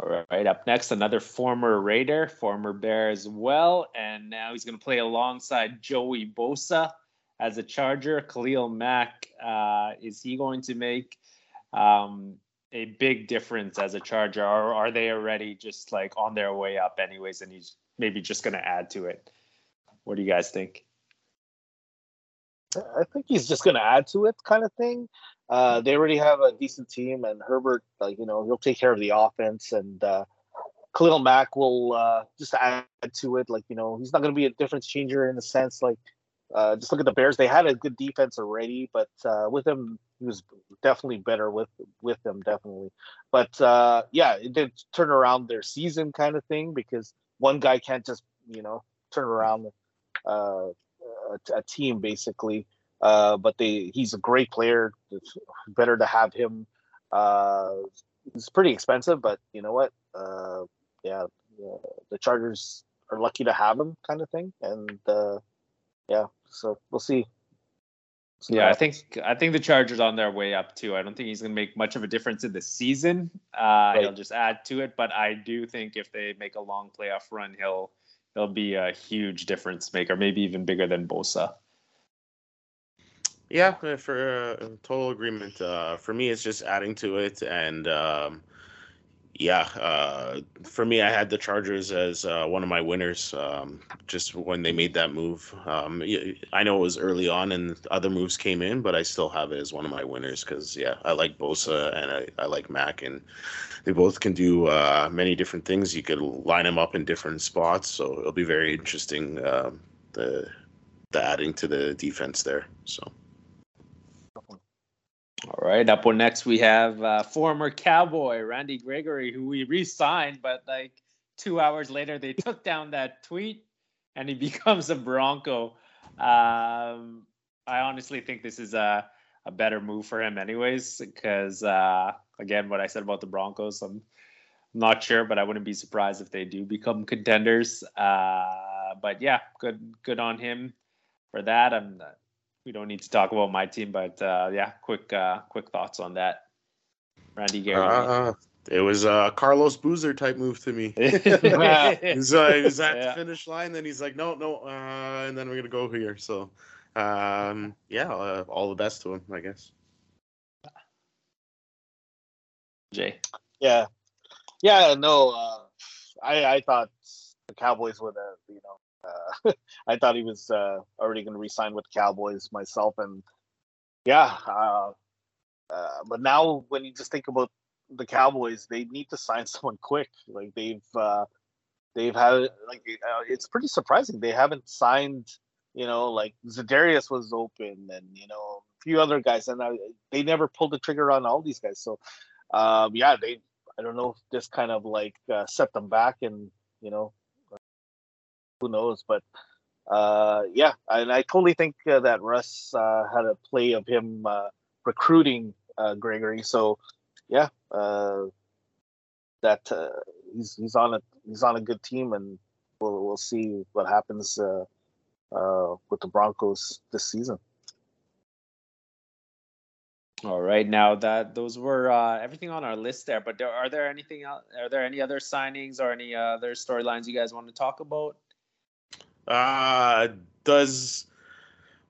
All right, up next, another former Raider, former Bear as well, and now he's going to play alongside Joey Bosa as a Charger. Khalil Mack, uh, is he going to make um, a big difference as a Charger, or are they already just like on their way up, anyways, and he's maybe just going to add to it? What do you guys think? I think he's just going to add to it, kind of thing. Uh, they already have a decent team, and Herbert, like you know, he'll take care of the offense, and uh, Khalil Mack will uh, just add to it. Like you know, he's not going to be a difference changer in the sense like uh, just look at the Bears. They had a good defense already, but uh, with him, he was definitely better with with them, definitely. But uh, yeah, it did turn around their season, kind of thing, because one guy can't just you know turn around uh, a, a, team basically. Uh, but they he's a great player. It's better to have him. Uh, it's pretty expensive, but you know what? Uh, yeah, the Chargers are lucky to have him, kind of thing. And uh, yeah, so we'll see. So yeah, I think I think the Chargers on their way up too. I don't think he's going to make much of a difference in the season. Uh, right. He'll just add to it, but I do think if they make a long playoff run, he'll he'll be a huge difference maker, maybe even bigger than Bosa. Yeah, for uh, total agreement. Uh, for me, it's just adding to it, and um, yeah, uh, for me, I had the Chargers as uh, one of my winners. Um, just when they made that move, um, I know it was early on, and other moves came in, but I still have it as one of my winners because yeah, I like Bosa and I, I like Mack, and they both can do uh, many different things. You could line them up in different spots, so it'll be very interesting. Um, the the adding to the defense there. So. All right, up on next we have uh, former Cowboy Randy Gregory, who we re-signed, but like two hours later they took down that tweet, and he becomes a Bronco. Um, I honestly think this is a a better move for him, anyways, because uh, again, what I said about the Broncos, I'm not sure, but I wouldn't be surprised if they do become contenders. Uh, but yeah, good good on him for that. I'm we don't need to talk about my team, but uh, yeah, quick uh, quick thoughts on that. Randy Gary. Uh, It was a Carlos Boozer type move to me. He's, uh, he was at Yeah. the finish line, then he's like, no, no, uh, and then we're gonna go here. So, um, yeah, uh, all the best to him, I guess. Jay. Yeah, yeah. No, uh, I I thought the Cowboys would have, you know, uh, I thought he was uh, already going to resign with Cowboys myself, and yeah. Uh, uh, but now, when you just think about the Cowboys, they need to sign someone quick. Like they've uh, they've had like it's pretty surprising they haven't signed. You know, like Za'Darius was open, and you know a few other guys, and uh, they never pulled the trigger on all these guys. So um, yeah, they I don't know if this kind of like uh, set them back, and you know, who knows? But uh, yeah, and I totally think uh, that Russ uh, had a play of him uh, recruiting uh, Gregory. So yeah, uh, that he's he's on a he's on a good team, and we'll we'll see what happens with the Broncos this season. All right, now that those were uh, everything on our list there, but there, are there anything else? Are there any other signings or any other storylines you guys want to talk about? Uh, does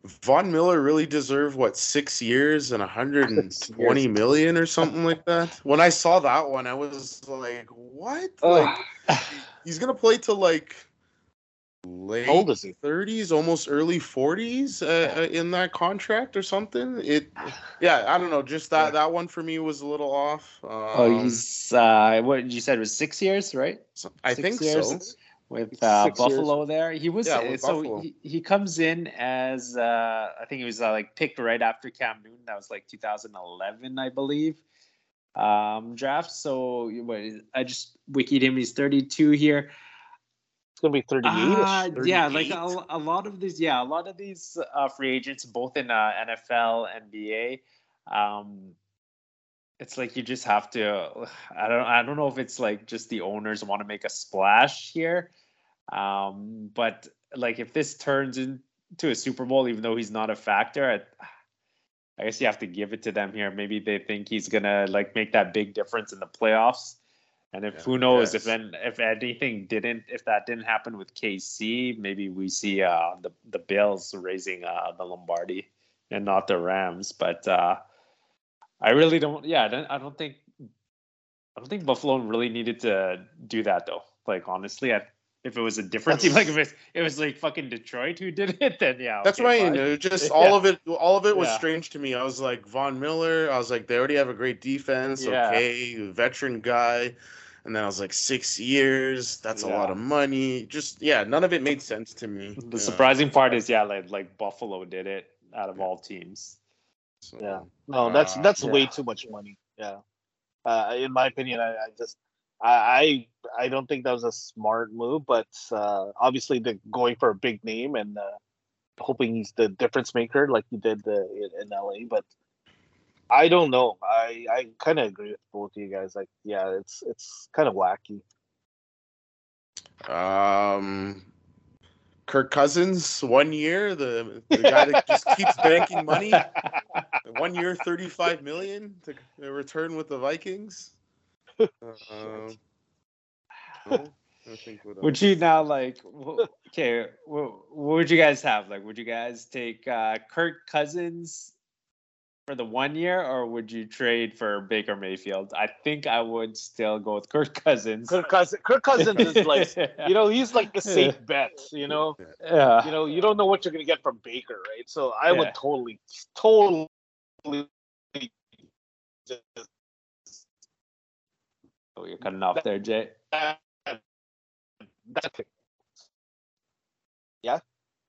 Von Miller really deserve what six years and 120 million or something like that? When I saw that one, I was like, "What? Like, he's gonna play till like late How old is he? 30s, almost early 40s uh, uh, in that contract or something." It, yeah, I don't know. Just that that one for me was a little off. Um, oh, he's uh, what you said was six years, right? I six think years. so. With uh, Six years. Buffalo there, he was Yeah, with so Buffalo. he, he comes in as uh, I think he was uh, like picked right after Cam Newton. That was like 2011, I believe. Um, draft. So what, I just wikied him. He's 32 here. It's gonna be 38. Uh, yeah, like a, a lot of these, yeah, a lot of these uh, free agents, both in uh, NFL, NBA, um, it's like you just have to. I don't, I don't know if it's like just the owners want to make a splash here, um, but like if this turns into a Super Bowl, even though he's not a factor, I, I guess you have to give it to them here. Maybe they think he's gonna like make that big difference in the playoffs. And if Yeah, who knows if then if anything didn't if that didn't happen with KC, maybe we see uh the the Bills raising uh the Lombardi and not the Rams. But uh I really don't yeah, I don't, I don't think I don't think Buffalo really needed to do that though. Like honestly, I, if it was a different team, like if it, it was like fucking Detroit who did it, then yeah. That's okay, why you know, just Yeah. all of it. All of it was Yeah. strange to me. I was like Von Miller. I was like, they already have a great defense. Yeah. Okay, veteran guy. And then I was like, six years. That's a lot of money. Just yeah, none of it made sense to me. The Yeah. surprising part is yeah, like like Buffalo did it out of all teams. So, Yeah. No, that's uh, that's way too much money. Yeah. Uh, in my opinion, I, I just I, I I don't think that was a smart move, but uh, obviously the going for a big name and uh, hoping he's the difference maker like he did uh, in, in LA. But I don't know. I I kind of agree with both of you guys. Like, yeah, it's it's kind of wacky. Um, Kirk Cousins, one year, the the guy that just keeps banking money. One year, thirty-five million to to return with the Vikings. Uh, no, I think Would you now like wh- okay? wh- What would you guys have? Like, would you guys take uh, Kirk Cousins for the one year, or would you trade for Baker Mayfield? I think I would still go with Kirk Cousins. Kirk Cousins, Kirk Cousins is like you know he's like the safe bet. You know, yeah. you know you don't know what you're gonna get from Baker, right? So I Yeah. would totally, totally. Just, Oh, you're cutting off there, Jay. that's it.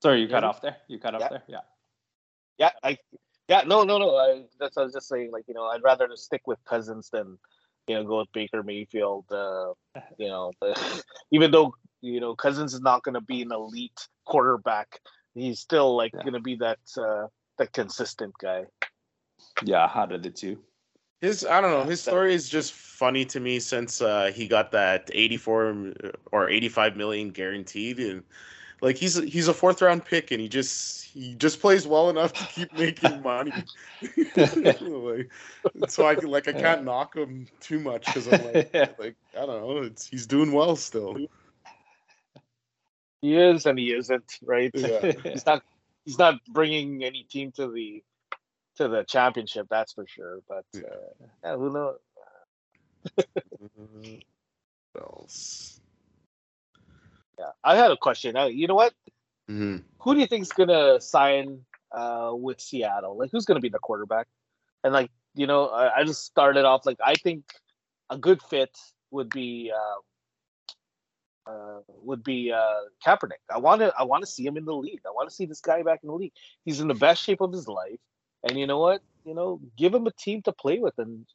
Sorry, you cut Yeah. off there. You cut off Yeah. there. Yeah. Yeah, I, yeah, no, no, no. I, that's what I was just saying. Like, you know, I'd rather just stick with Cousins than, you know, go with Baker Mayfield. Uh, you know, even though you know Cousins is not going to be an elite quarterback, he's still like Yeah. going to be that uh, that consistent guy. Yeah. Out of the two. His I don't know. His story is just funny to me since uh, he got that 84 or 85 million guaranteed, and Like he's he's a fourth round pick, and he just he just plays well enough to keep making money. like, so I can like I can't knock him too much because I'm like like I don't know. It's he's doing well still. He is and he isn't, right? Yeah. he's not he's not bringing any team to the to the championship, that's for sure. But uh, yeah, who knows? What else? Yeah, I had a question. Uh, you know what? Mhm. Who do you think's gonna sign uh, with Seattle? Like, who's gonna be the quarterback? And like, you know, I, I just started off like I think a good fit would be uh, uh, would be uh, Kaepernick. I want to I want to see him in the league. I want to see this guy back in the league. He's in the best shape of his life, and you know what? You know, give him a team to play with, and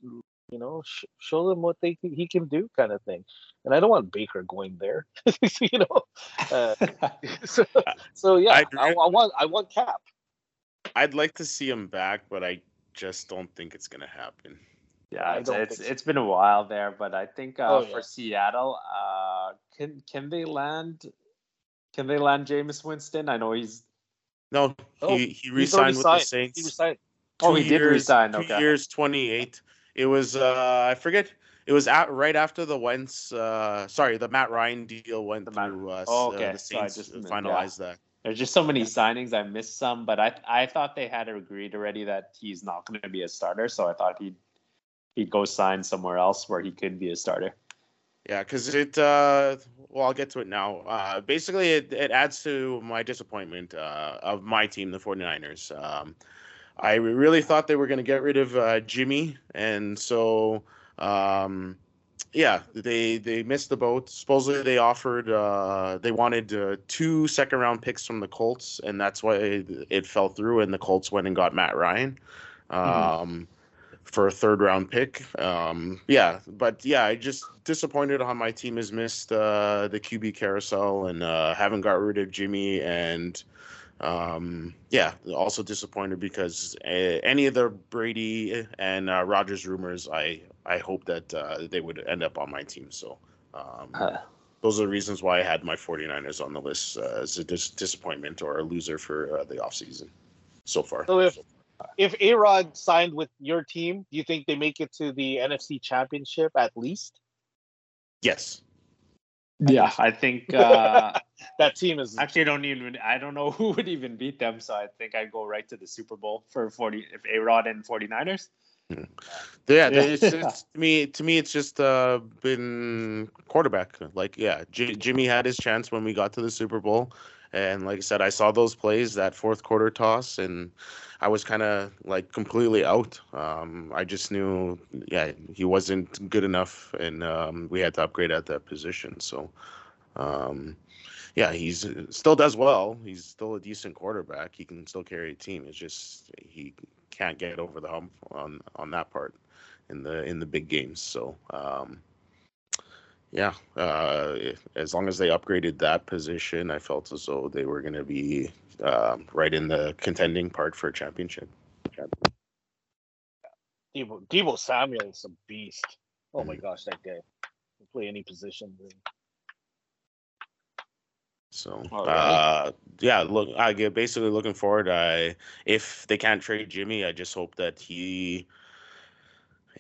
you know, sh- show them what they he can do, kind of thing. And I don't want Baker going there, you know. Uh, so, so yeah, I I, I want I want Cap. I'd like to see him back, but I just don't think it's gonna happen. Yeah, it's it's, so. it's been a while there, but I think uh, Oh, yeah. for Seattle, uh, can can they land? Can they land Jameis Winston? I know he's. No, Oh, he he resigned with signed. the Saints. He resigned. Oh, Two he did years- resign, Two okay. years, twenty eight. It was uh I forget. It was at, right after the Wentz. Uh, sorry, the Matt Ryan deal went The Matt- through. Uh, Oh, uh, okay. the So I just- finalized that. There's just so many signings. I missed some, but I I thought they had agreed already that he's not going to be a starter. So I thought he'd he'd go sign somewhere else where he could be a starter. Yeah, because it. Uh, well, I'll get to it now. Uh, basically, it, it adds to my disappointment uh, of my team, the 49ers. Um, I really thought they were going to get rid of uh, Jimmy, and so um, yeah, they they missed the boat. Supposedly, they offered uh, they wanted uh, two second round picks from the Colts, and that's why it, it fell through. And the Colts went and got Matt Ryan. Um, for a third round pick. Um, yeah, but yeah, I just disappointed on my team has missed uh, the QB carousel and uh, haven't got rid of Jimmy and um, yeah, also disappointed because uh, any of the Brady and uh, Rodgers rumors, I I hope that uh, they would end up on my team. So. Um, Uh, those are the reasons why I had my 49ers on the list uh, as a dis- disappointment or a loser for uh, the offseason so far. So if if A Rod signed with your team, do you think they make it to the NFC Championship at least? yes. yeah, I think uh, That team is actually I don't even I don't know who would even beat them. So I think I'd go right to the Super Bowl for 40 if A Rod and 49ers. Yeah, it's, it's, to me, to me, it's just uh, been quarterback. Like, yeah, J- Jimmy had his chance when we got to the Super Bowl, and like I said, I saw those plays, that fourth quarter toss, and I was kind of like completely out. Um, I just knew, yeah, he wasn't good enough, and um, we had to upgrade at that position. So, um, yeah, he's still does well. He's still a decent quarterback. He can still carry a team. It's just he can't get over the hump on on that part in the in the big games. So um, yeah, uh, as long as they upgraded that position, I felt as though they were going to be um, right in the contending part for a championship. Deebo, Deebo Samuel is a beast. Oh my Mhm. gosh, that guy can play any position. So All right. uh, yeah, look, I get basically looking forward. I if they can't trade Jimmy, I just hope that he.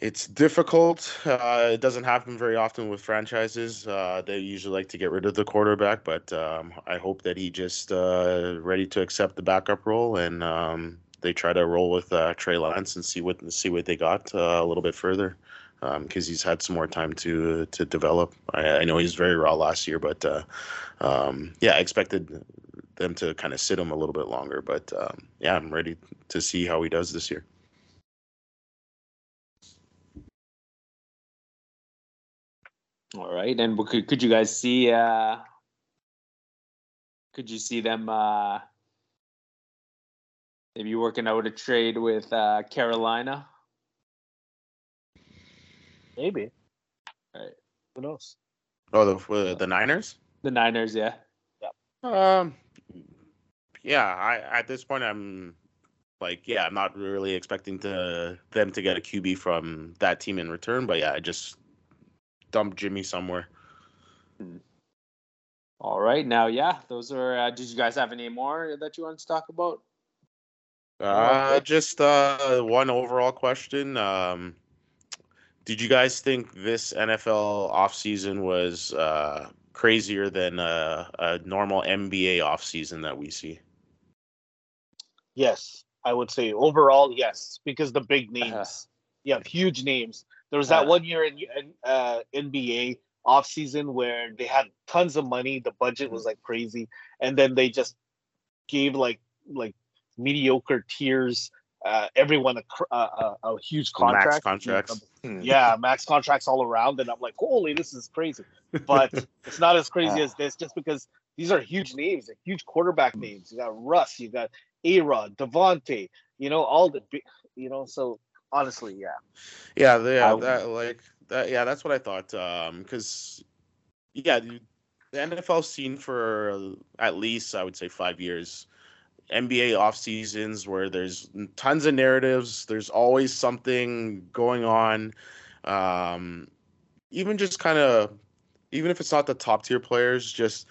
It's difficult. Uh, it doesn't happen very often with franchises. Uh, they usually like to get rid of the quarterback, but um, I hope that he just uh, ready to accept the backup role and um, they try to roll with uh, Trey Lance and see what see what they got uh, a little bit further because he's had some more time to to develop. I, I know he's very raw last year, but uh, um, yeah, I expected them to kind of sit him a little bit longer. But um, yeah, I'm ready to see how he does this year. All right, and could could you guys see? Uh, could you see them uh, maybe working out a trade with uh, Carolina? Maybe. Right. Who knows? Oh, the uh, the Niners. The Niners, yeah. Um, yeah, I at this point I'm like, yeah, I'm not really expecting to them to get a QB from that team in return. But yeah, I just dump Jimmy somewhere. All right, now yeah, those are. Uh, did you guys have any more that you want to talk about? Uh, just uh, one overall question. Um, did you guys think this NFL offseason was uh, crazier than uh, a normal NBA offseason that we see? Yes, I would say overall yes, because the big names, you have huge names. There was that Uh-huh. one year in in, uh, NBA offseason where they had tons of money, the budget Mm-hmm. was like crazy, and then they just gave like like mediocre tiers, uh, everyone a, uh, a, a huge contract. Max contracts. Yeah, max contracts all around, and I'm like, holy, this is crazy. But it's not as crazy Uh. as this, just because these are huge names, they're huge quarterback names. You got Russ, you got A Rod, Davante, you know, all the you know. So honestly, yeah, Yeah, yeah, that like that. Yeah, that's what I thought. Um, because yeah, the NFL scene for at least I would say five years. NBA off seasons where there's tons of narratives. There's always something going on. Um, even just kind of, even if it's not the top tier players, just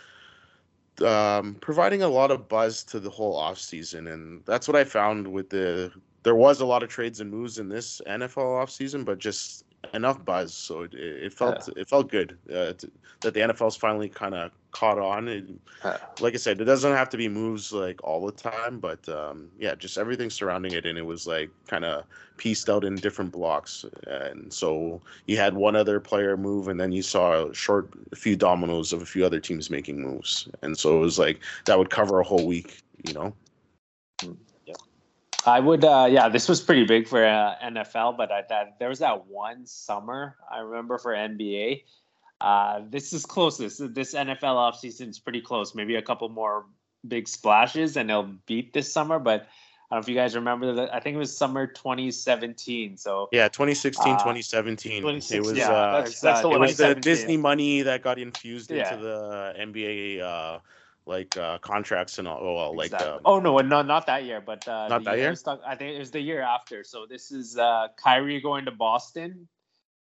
um, providing a lot of buzz to the whole off season, and that's what I found with the. There was a lot of trades and moves in this NFL offseason, but just enough buzz, so it, it felt it felt good uh, to, that the NFL's finally kind of caught on. And Uh, like I said, it doesn't have to be moves like all the time, but um, yeah, just everything surrounding it, and it was like kind of pieced out in different blocks. And so you had one other player move, and then you saw a short a few dominoes of a few other teams making moves, and so it was like that would cover a whole week, you know. I would, uh, yeah, this was pretty big for uh, NFL, but I thought there was that one summer I remember for NBA. Uh, this is close. This this NFL offseason is pretty close. Maybe a couple more big splashes, and they'll beat this summer. But I don't know if you guys remember that. I think it was summer 2017. So Yeah, 2016, Uh, 2017. It was yeah, uh, that's that's the uh, one it was the Disney money that got infused Yeah. into the NBA uh, like uh, contracts and all. oh, Well, like Exactly. um, oh no, no, not that year, but uh, Not that year? I was talk- I think it was the year after. So this is uh, Kyrie going to Boston.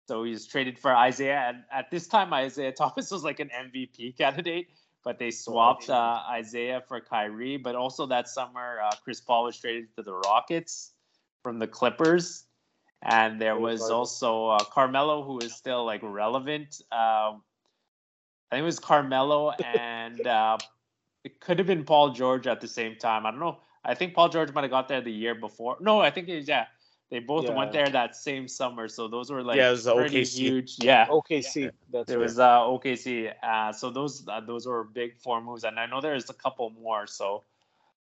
So he's traded for Isaiah, and at this time Isaiah Thomas was like an MVP candidate, but they swapped uh, Isaiah for Kyrie. But also that summer, uh, Chris Paul was traded to the Rockets from the Clippers, and there was also uh, Carmelo, who is still like relevant. Uh, I think it was Carmelo and uh, it could have been Paul George at the same time. I don't know. I think Paul George might have got there the year before. No, I think it was, yeah. They both Yeah. went there that same summer, so those were like Yeah, it was pretty OKC. huge. Yeah, OKC. That's there right. was uh, OKC. Uh, so those uh, those were big four moves, and I know there's a couple more. So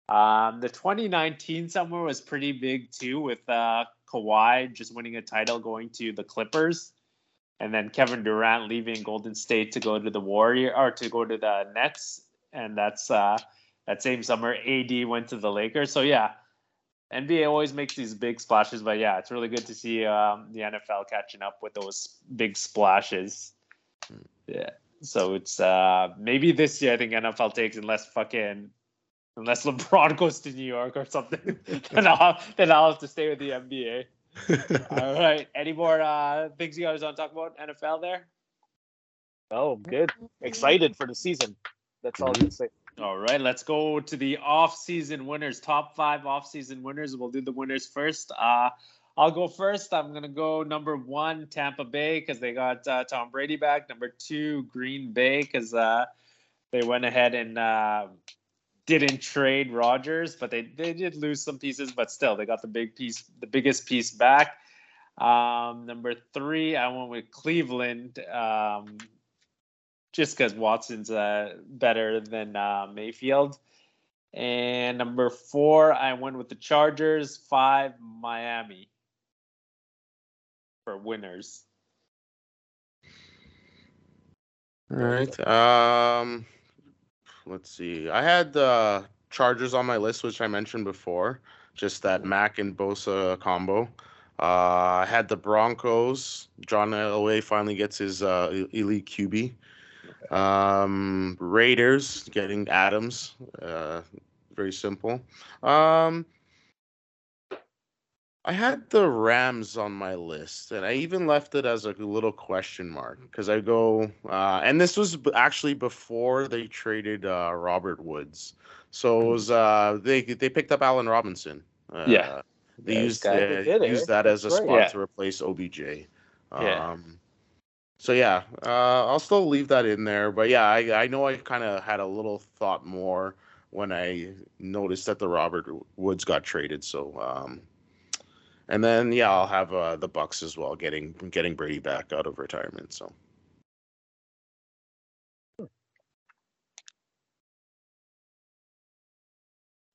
um, the 2019 summer was pretty big too, with uh, Kawhi just winning a title, going to the Clippers, and then Kevin Durant leaving Golden State to go to the Warrior or to go to the Nets, and that's uh, that same summer AD went to the Lakers. So yeah. NBA always makes these big splashes, but yeah, it's really good to see um, the NFL catching up with those big splashes. Yeah. So it's uh maybe this year I think NFL takes unless fucking unless LeBron goes to New York or something, then I'll then I'll have to stay with the NBA. All right. Any more uh things you guys want to talk about NFL there? Oh, good. Excited for the season. That's all I can say. All right, let's go to the off-season winners. Top five off-season winners. We'll do the winners first. Uh, I'll go first. I'm gonna go number one, Tampa Bay, because they got uh, Tom Brady back. Number two, Green Bay, because uh, they went ahead and uh, didn't trade Rodgers, but they they did lose some pieces, but still they got the big piece, the biggest piece back. Um, number three, I went with Cleveland. Um, just because Watson's uh, better than uh, Mayfield. And number four, I went with the Chargers. Five, Miami for winners. All right. Um, let's see. I had the Chargers on my list, which I mentioned before. Just that Mack and Bosa combo. Uh, I had the Broncos. John Elway finally gets his uh, elite QB. Um, Raiders getting Adams. Uh, very simple. Um, I had the Rams on my list, and I even left it as a little question mark because I go, uh, and this was actually before they traded uh, Robert Woods, so it was uh, they they picked up Allen Robinson. Uh, Yeah. they Yeah, used guy who did it. used that as a That's right. spot Yeah. to replace OBJ. Um, Yeah. So yeah, uh, I'll still leave that in there, but yeah, I I know I kind of had a little thought more when I noticed that the Robert Woods got traded. So um, and then yeah, I'll have uh, the Bucs as well, getting getting Brady back out of retirement. So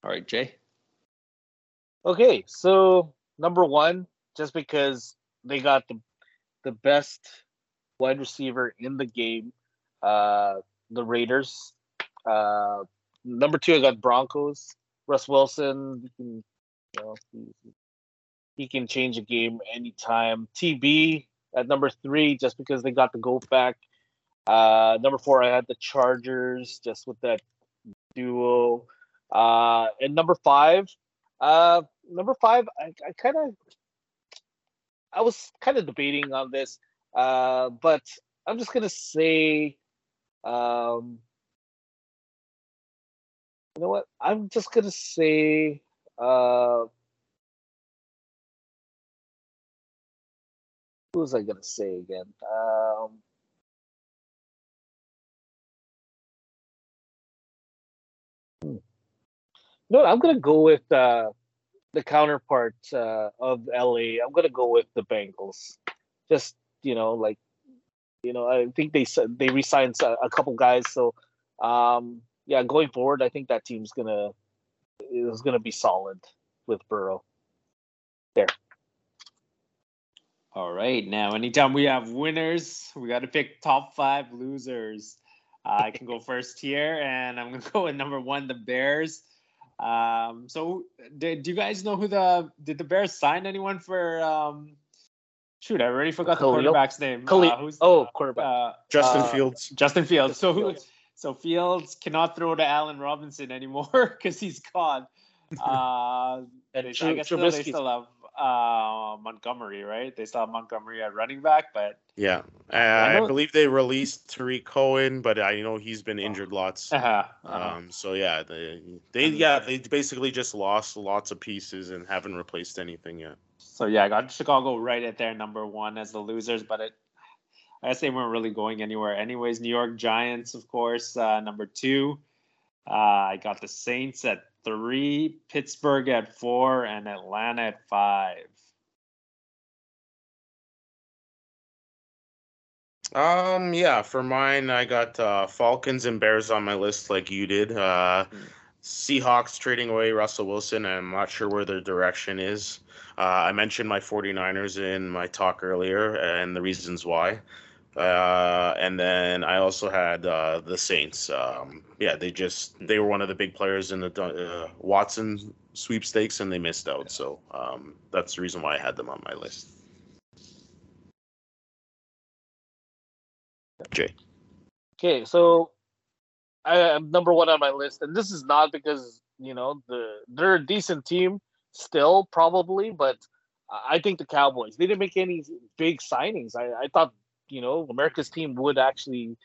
All right, Jay. Okay, so number one, just because they got the the best wide receiver in the game, uh, the Raiders. Uh, number two, I got Broncos. Russ Wilson, he can, you know, he, he can change a game anytime. TB at number three, just because they got the go back. Uh, number four, I had the Chargers, just with that duo. Uh, and number five, uh, number five, I, I kind of, I was kind of debating on this, uh, but I'm just gonna say, um, you know what? I'm just gonna say, uh, who was I gonna say again? Um, hmm. No, I'm gonna go with uh, the counterpart uh, of LA. I'm gonna go with the Bengals. Just you know, like you know, I think they said they re-signed a, a couple guys. So um, yeah, going forward, I think that team's gonna is gonna be solid with Burrow. There. All right. Now, anytime we have winners, we got to pick top five losers. Uh, I can go first here, and I'm to go with number one, the Bears. Um, so, did do you guys know who the did the Bears sign anyone for? Um, shoot, I already forgot the quarterback's name. Khalil- Uh, who's oh, quarterback. Uh, Justin Uh, Fields. Justin Fields. So who? Fields. So Fields cannot throw to Allen Robinson anymore because he's gone. Uh, And they- I guess still, they still have uh, Montgomery, right? They still have Montgomery at running back, but Yeah, uh, I I believe they released Tarik Cohen, but I know he's been injured lots. uh-huh, uh-huh. Um, so yeah, they, they yeah they basically just lost lots of pieces and haven't replaced anything yet. So yeah, I got Chicago right at their number one as the losers, but it, I guess they weren't really going anywhere. Anyways, New York Giants, of course, uh, number two. Uh, I got the Saints at three, Pittsburgh at four, and Atlanta at five. Um, yeah, for mine, I got uh, Falcons and Bears on my list, like you did. Uh, Mm. Seahawks trading away Russell Wilson. I'm not sure where their direction is. Uh, I mentioned my 49ers in my talk earlier and the reasons why. Uh, and then I also had uh, the Saints. Um, yeah, they just they were one of the big players in the uh, Watson sweepstakes, and they missed out. So um, that's the reason why I had them on my list. Jay. Okay, so I am number one on my list, and this is not because you know the they're a decent team still, probably, but I think the Cowboys they didn't make any big signings. I, I thought you know America's team would actually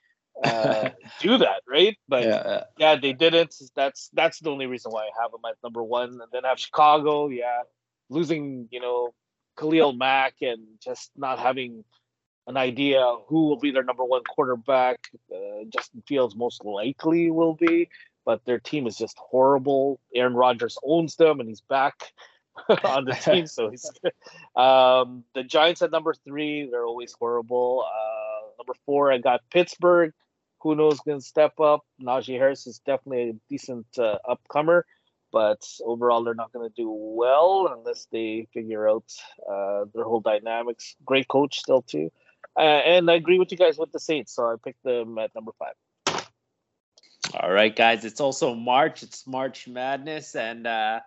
uh, do that, right? But yeah, yeah, they didn't. That's that's the only reason why I have them at number one. And then I have Chicago, yeah, losing you know Khalil Mack and just not having an idea who will be their number one quarterback. Uh, Justin Fields most likely will be, but their team is just horrible. Aaron Rodgers owns them, and he's back on the team, so he's. Um, the Giants at number three, they're always horrible. Uh, number four, I got Pittsburgh. Who knows going to step up? Najee Harris is definitely a decent uh, upcomer, but overall they're not going to do well unless they figure out uh, their whole dynamics. Great coach still too, uh, and I agree with you guys with the Saints, so I picked them at number five. All right, guys. It's also March. It's March Madness, and uh,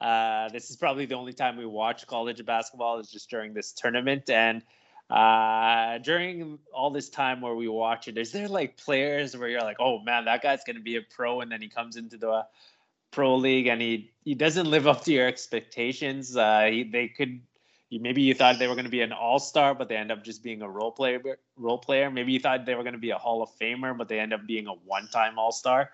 uh, this is probably the only time we watch college basketball is just during this tournament. And uh, during all this time where we watch it, is there like players where you're like, oh man, that guy's gonna be a pro, and then he comes into the pro league and he he doesn't live up to your expectations. Uh, he, they could maybe you thought they were going to be an all star, but they end up just being a role player. Role player. Maybe you thought they were going to be a Hall of Famer, but they end up being a one time all star.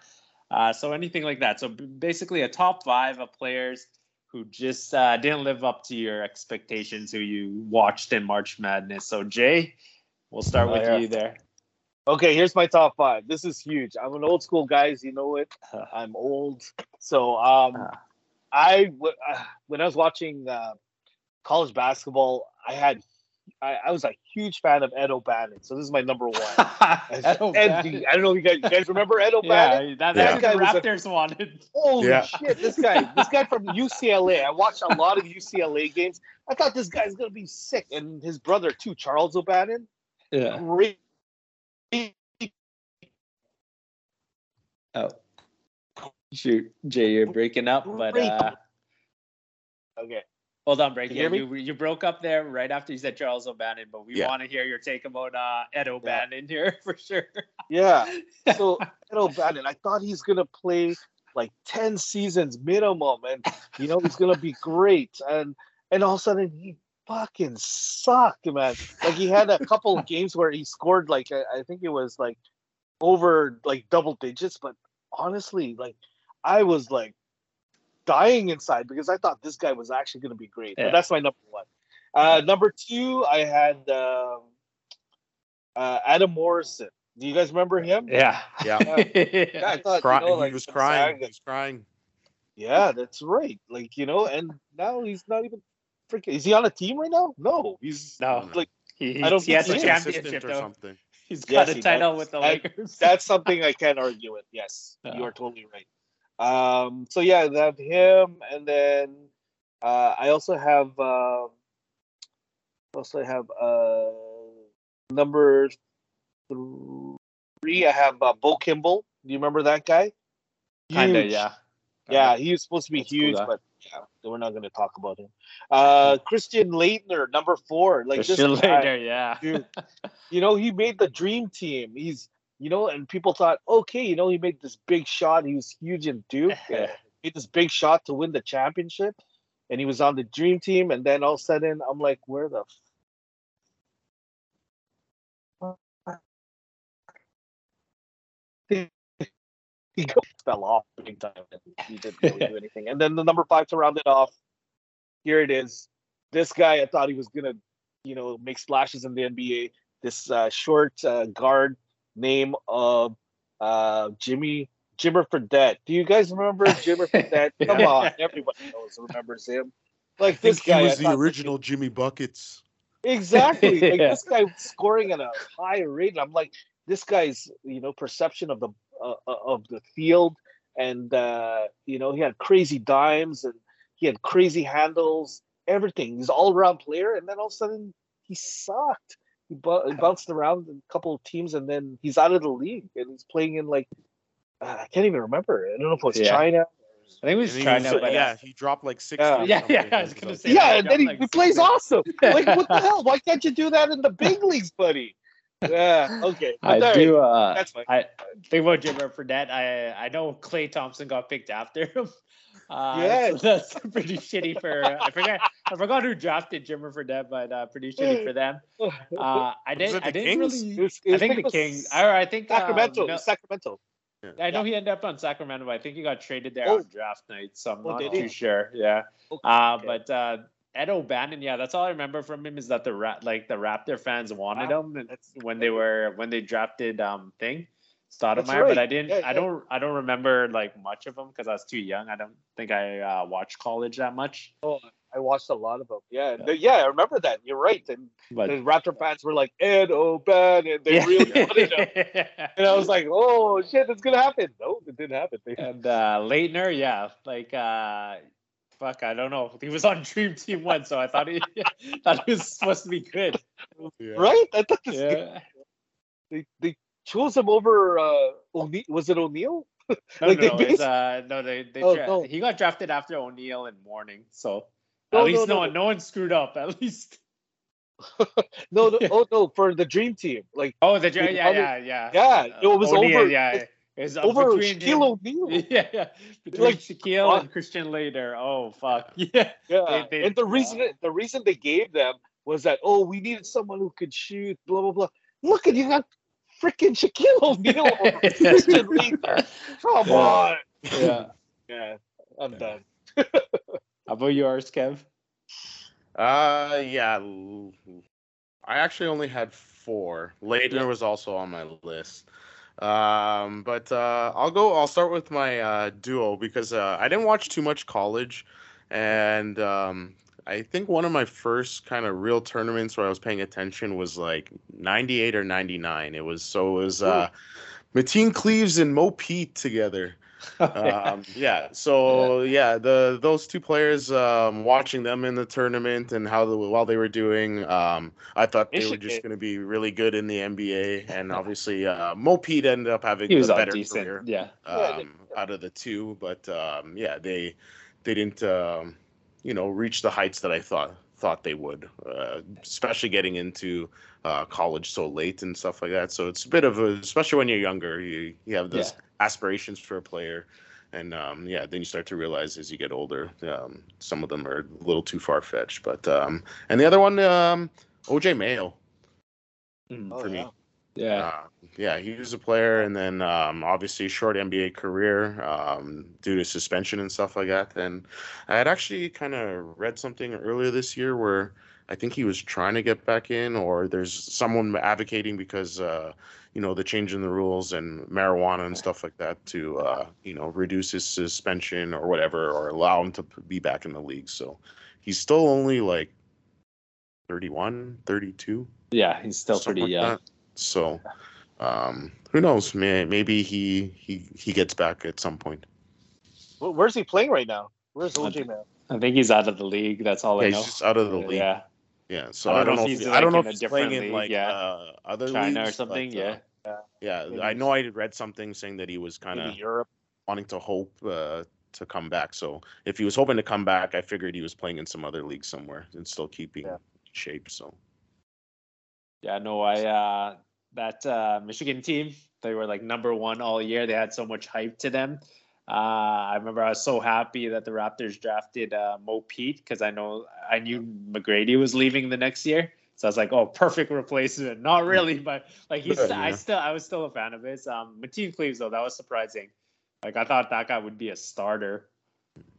Uh, so anything like that. So basically, a top five of players who just uh, didn't live up to your expectations, who you watched in March Madness. So Jay, we'll start Oh, with yeah. you there. Okay, here's my top five. This is huge. I'm an old school guys. You know it. I'm old. So um, Ah. I uh, when I was watching uh, college basketball, I had I, I was a huge fan of Ed O'Bannon. So this is my number one. Ed Ed, O'Bannon. I don't know if you guys, you guys remember Ed O'Bannon. Yeah, that, Yeah. that's Guy what was the a- Raptors wanted. Holy Yeah. shit, this guy, this guy from UCLA. I watched a lot of UCLA games. I thought this guy's gonna be sick, and his brother too, Charles O'Bannon. Yeah. Great. Oh. Shoot, Jay, you're breaking up, but uh, Okay. Hold on, break. You Yeah, you, you broke up there right after you said Charles O'Bannon, but we Yeah. want to hear your take about uh, Ed O'Bannon here for sure. Yeah. So Ed O'Bannon, I thought he's gonna play like ten seasons minimum, and you know he's gonna be great. And and all of a sudden he fucking sucked, man. Like he had a couple of games where he scored like I, I think it was like over like double digits, but honestly, like I was like dying inside because I thought this guy was actually gonna be great. Yeah. But that's my number one. Uh, number two, I had um, uh, Adam Morrison. Do you guys remember him? Yeah. Yeah. Yeah, I thought Cry- you know, like he was crying. He was crying. Yeah, that's right. Like you know, and now he's not even freaking. Is he on a team right now? No, he's No. like He, I don't he has a think he is. championship Assistant or though. something. He's got a title does. with the That- Lakers. that's something I can't argue with. Yes, you are totally right. Um, so yeah, I have him, and then uh, I also have um, also have uh, number three. I have uh, Bo Kimble. Do you remember that guy? Kinda, yeah. Yeah, he was supposed to be That's huge, though. but yeah, we're not going to talk about him. Uh, Christian Laettner, number four, like Christian this guy, later, yeah. dude. You know, he made the dream team. He's, you know, and people thought, okay, you know, he made this big shot. He was huge in Duke. uh, made this big shot to win the championship, and he was on the dream team. And then all of a sudden, I'm like, where the f- he fell off big time. He didn't really do anything. And then the number five to round it off. Here it is. This guy, I thought he was gonna, you know, make splashes in the NBA. This uh, short uh, guard name of uh, Jimmy Jimmer Fredette. Do you guys remember Jimmer Fredette? Come Yeah. on, everybody knows remembers him. Like this guy, was I the thought- original Jimmy Buckets. Exactly. Like this guy scoring at a high rate. And I'm like, this guy's you know perception of the uh, uh, of the field, and uh, you know he had crazy dimes and he had crazy handles, everything. He's all around player, and then all of a sudden he sucked. He, bu- he bounced around a couple of teams, and then he's out of the league, and he's playing in like uh, I can't even remember. I don't know if it was Yeah. China. I think he was And he was- but yeah, he dropped like sixty. Yeah. Yeah, yeah. I was gonna say Yeah, and then he, Like he plays six- awesome. Like what the hell? Why can't you do that in the big leagues, buddy? Yeah. Okay. I But do. Uh, That's fine. I think about Jimmer Fredette. I I know Klay Thompson got picked after him. Uh, Yes. so that's pretty shitty for. I forgot. I forgot who drafted Jimmer Fredette, but uh, pretty shitty for them. Uh, I didn't. it I the didn't Kings? really. It was- it I think the was Kings. Or I think uh, Sacramento. Mel- Sacramento. I know he ended up on Sacramento, but I think he got traded there Oh. on draft night, so I'm Oh, not did too he? sure. Yeah. Okay, Uh, but uh, Ed O'Bannon, yeah, that's all I remember from him is that the Ra- like the Raptor fans wanted Wow, him when they were when they drafted um thing Stoudamire, right. but I didn't. Yeah, I don't. I don't remember like much of him because I was too young. I don't think I uh, watched college that much. Oh, I watched a lot of them. Yeah, Yeah. yeah, I remember that. You're right. And But the Raptor fans were like, Ed O'Bannon. They yeah. really wanted him. And I was like, oh, shit, it's to happen. No, it didn't happen. They- and uh, Laettner, yeah, like uh, fuck, I don't know. He was on Dream Team once, so I thought he thought he was supposed to be good. Right? I thought this Yeah. they, they chose him over, uh, O'Neal. Was it O'Neal? No, Like, no, they no, uh, no, they, they Oh, dra- no. he got drafted after O'Neal and Mourning, so No, at least no, no, one, no one screwed up. At least. No, no, oh, no, for the Dream Team. Like, Oh, the The yeah, other- yeah, yeah, Yeah, it was O'Neal, over- Yeah, is uh, over between Shaquille him- O'Neal. Yeah, yeah. Between Like, Shaquille uh, and Christian Laettner. Oh fuck. Yeah. Yeah, They- they- and the reason yeah. the reason they gave them was that oh we needed someone who could shoot blah blah blah. Look at you got freaking Shaquille O'Neal over Christian Laettner. Come Yeah. on. Yeah. Yeah, I'm done. How about yours, Kev? Uh, yeah. I actually only had four. Laettner was also on my list. Um, but uh, I'll go. I'll start with my uh, duo because uh, I didn't watch too much college, and um, I think one of my first kind of real tournaments where I was paying attention was like '98 or '99. It was so it was uh, Mateen Cleaves and Mo Pete together um, yeah. So yeah, the those two players, um, watching them in the tournament and how the while they were doing, um, I thought they were just going to be really good in the NBA, and obviously uh, Mo Pete ended up having he was the better decent. career Yeah. um, out of the two, but um, yeah, they they didn't um, you know reach the heights that I thought thought they would, uh, especially getting into uh, college so late and stuff like that. So it's a bit of a, especially when you're younger, you you have those aspirations for a player. And um, yeah, then you start to realize as you get older, um, some of them are a little too far fetched. But um, and the other one, um, OJ Mayo Mm, Oh, for me. Yeah. Yeah. Uh, yeah, he was a player, and then um, obviously short NBA career um, due to suspension and stuff like that. And I had actually kind of read something earlier this year where I think he was trying to get back in, or there's someone advocating because uh, you know the change in the rules and marijuana and stuff like that to uh, you know reduce his suspension or whatever, or allow him to be back in the league. So he's still only like 31, 32 yeah. He's still pretty like young. that. So, um, who knows? May, maybe he he he gets back at some point. Wh- Where's he playing right now? Where's I OJ think- man? I think he's out of the league. That's all Yeah, I he's know. just out of the league. Yeah. Yeah. So I I don't don't know know. if If he's, I don't like, know if he's playing different in like yeah. uh, other leagues. China or something. but, uh, yeah. yeah. I know I read something saying that he was kind of Europe. wanting to hope uh, to come back. So if he was hoping to come back, I figured he was playing in some other league somewhere and still keeping Yeah. shape. So Yeah, no, I uh that uh Michigan team, they were like number one all year. They had so much hype to them. Uh I remember I was so happy that the Raptors drafted uh Mo Pete because I know I knew McGrady was leaving the next year. So I was like, oh, perfect replacement. Not really, but like he's Yeah, I still I was still a fan of his. Um Mateen Cleaves though, that was surprising. Like I thought that guy would be a starter.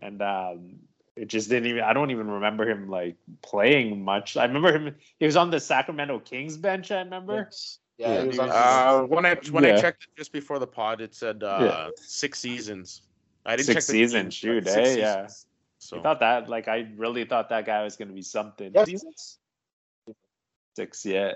And um it just didn't even I don't even remember him like playing much. I remember him he was on the Sacramento Kings bench, I remember. Yeah, he was on uh, when I when Yeah. I checked it just before the pod, it said uh, six seasons. I didn't Six check the seasons, teams, but shoot, six eh? Yeah. So I thought that like I really thought that guy was gonna be something. yeah, seasons. Six, yeah.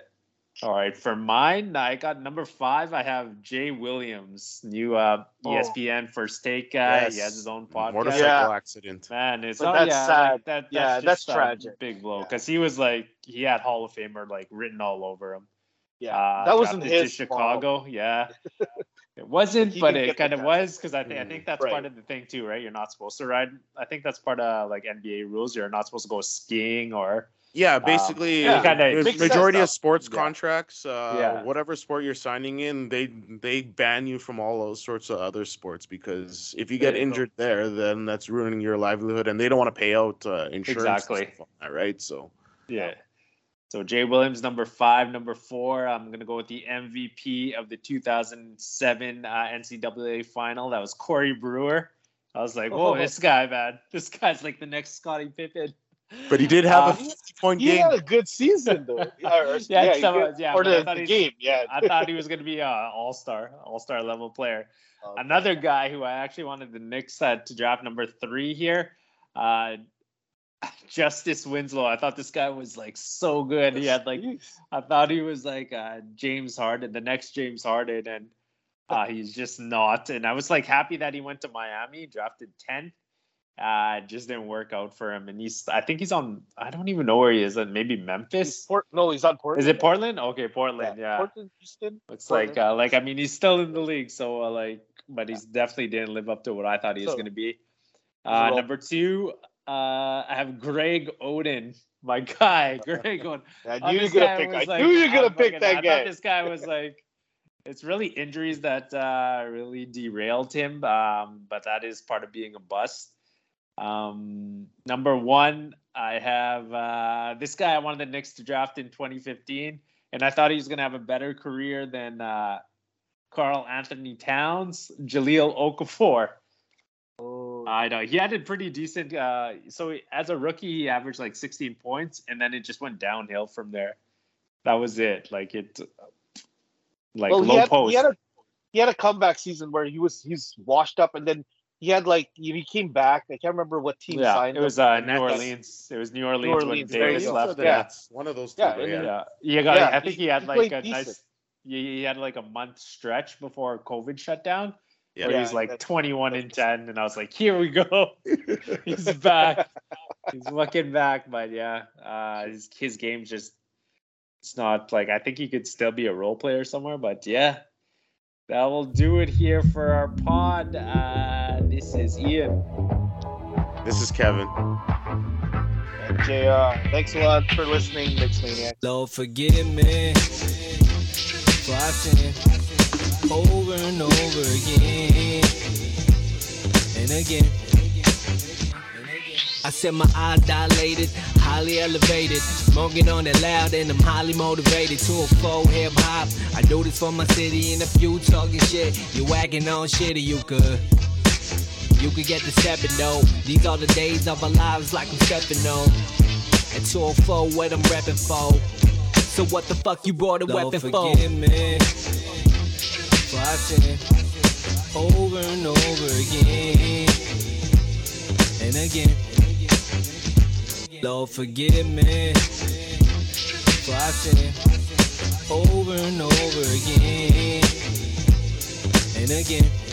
All right, for mine, I got number five. I have Jay Williams, new uh, Oh. ESPN first take guy. He has his own podcast. motorcycle Yeah. accident. Man, it's But not, that's yeah, sad. Like that, Yeah, that's that's just a tragic. Big blow because he was like he had Hall of Famer like written all over him. Yeah, Uh, that wasn't his to fault. Chicago. Yeah, it wasn't, He but it kind of was because I think I Mm, think that's right. part of the thing too, right? You're not supposed to ride. I think that's part of like NBA rules. You're not supposed to go skiing or Yeah, basically, yeah, uh, kinda- ma- sense, majority of sports Yeah. contracts, uh, Yeah. whatever sport you're signing in, they they ban you from all those sorts of other sports because if you get There you go. injured there, then that's ruining your livelihood, and they don't want to pay out uh, insurance. and Exactly. that, right? So Yeah. So Jay Williams, number five, number four. I'm gonna go with the MVP of the 2007 uh, NCAA final. That was Corey Brewer. I was like, whoa, Oh. this guy, man, this guy's like the next Scottie Pippen. But he did have Uh, a 50 point He game. He had a good season though. Yeah, Yeah, yeah, he some- did- yeah, or I the, thought the game. Yeah, I thought he was gonna be a all star, all star level player. Another guy who I actually wanted the Knicks uh, to draft number three here, uh, Justice Winslow. I thought this guy was like so good. He had like I thought he was like uh, James Harden, the next James Harden, and uh, he's just not. And I was like happy that he went to Miami, drafted ten. Uh, it just didn't work out for him, and he's. I think he's on. I don't even know where he is. uh, Maybe He's Memphis. Port, no, he's on Portland. Is it Portland? Okay, Portland. Yeah, Portland, Houston. looks Portland. like uh, like I mean he's still in the league, so uh, like, but he's definitely didn't live up to what I thought he was So, going to be. Uh, number two, uh, I have Greg Oden, my guy. Greg Oden. I knew you were gonna pick. I like- knew you were gonna pick fucking- that I guy. this guy was like it's really injuries that uh, really derailed him. Um, but that is part of being a bust. Um, number one, I have uh, this guy. I wanted the Knicks to draft in 2015, and I thought he was going to have a better career than uh, Karl-Anthony Towns, Jahlil Okafor. Oh, I know he had a pretty decent. Uh, so as a rookie, he averaged like 16 points, and then it just went downhill from there. That was it. Like it, like well, he low had, post. he had a he had a comeback season where he was he's washed up, and then he had like he came back. I can't remember what team yeah, signed it was him. uh, New Orleans. It was New Orleans, Orleans, when there Davis left. Yeah. Yeah, One of those two. Yeah, but yeah. yeah. Got. Yeah, I think he- he had he like a decent. nice. He he had like a month stretch before COVID shut down. Yeah. Where he Yeah, was like 21 and 10, and I was like, here we go. He's back. He's looking back, but yeah, uh, his his game's just it's not like I think he could still be a role player somewhere, but yeah, that will do it here for our pod. Uh, this is Ian. This is Kevin. And JR, thanks a lot for listening, Knicks Maniacs. Lord, forgive me for I sin over and over again and again. I said my eyes dilated, highly elevated, smoking on it loud, and I'm highly motivated to a full hip hop. I do this for my city, and if you talking shit, you whacking on shit, or you could. You could get the stepping though. These are the days of our lives like I'm stepping on. And 204 what I'm repping for. So what the fuck you brought a Lord, weapon for? me for I sin over and over again and again. Lord, forgive me for I sin over and over again and again.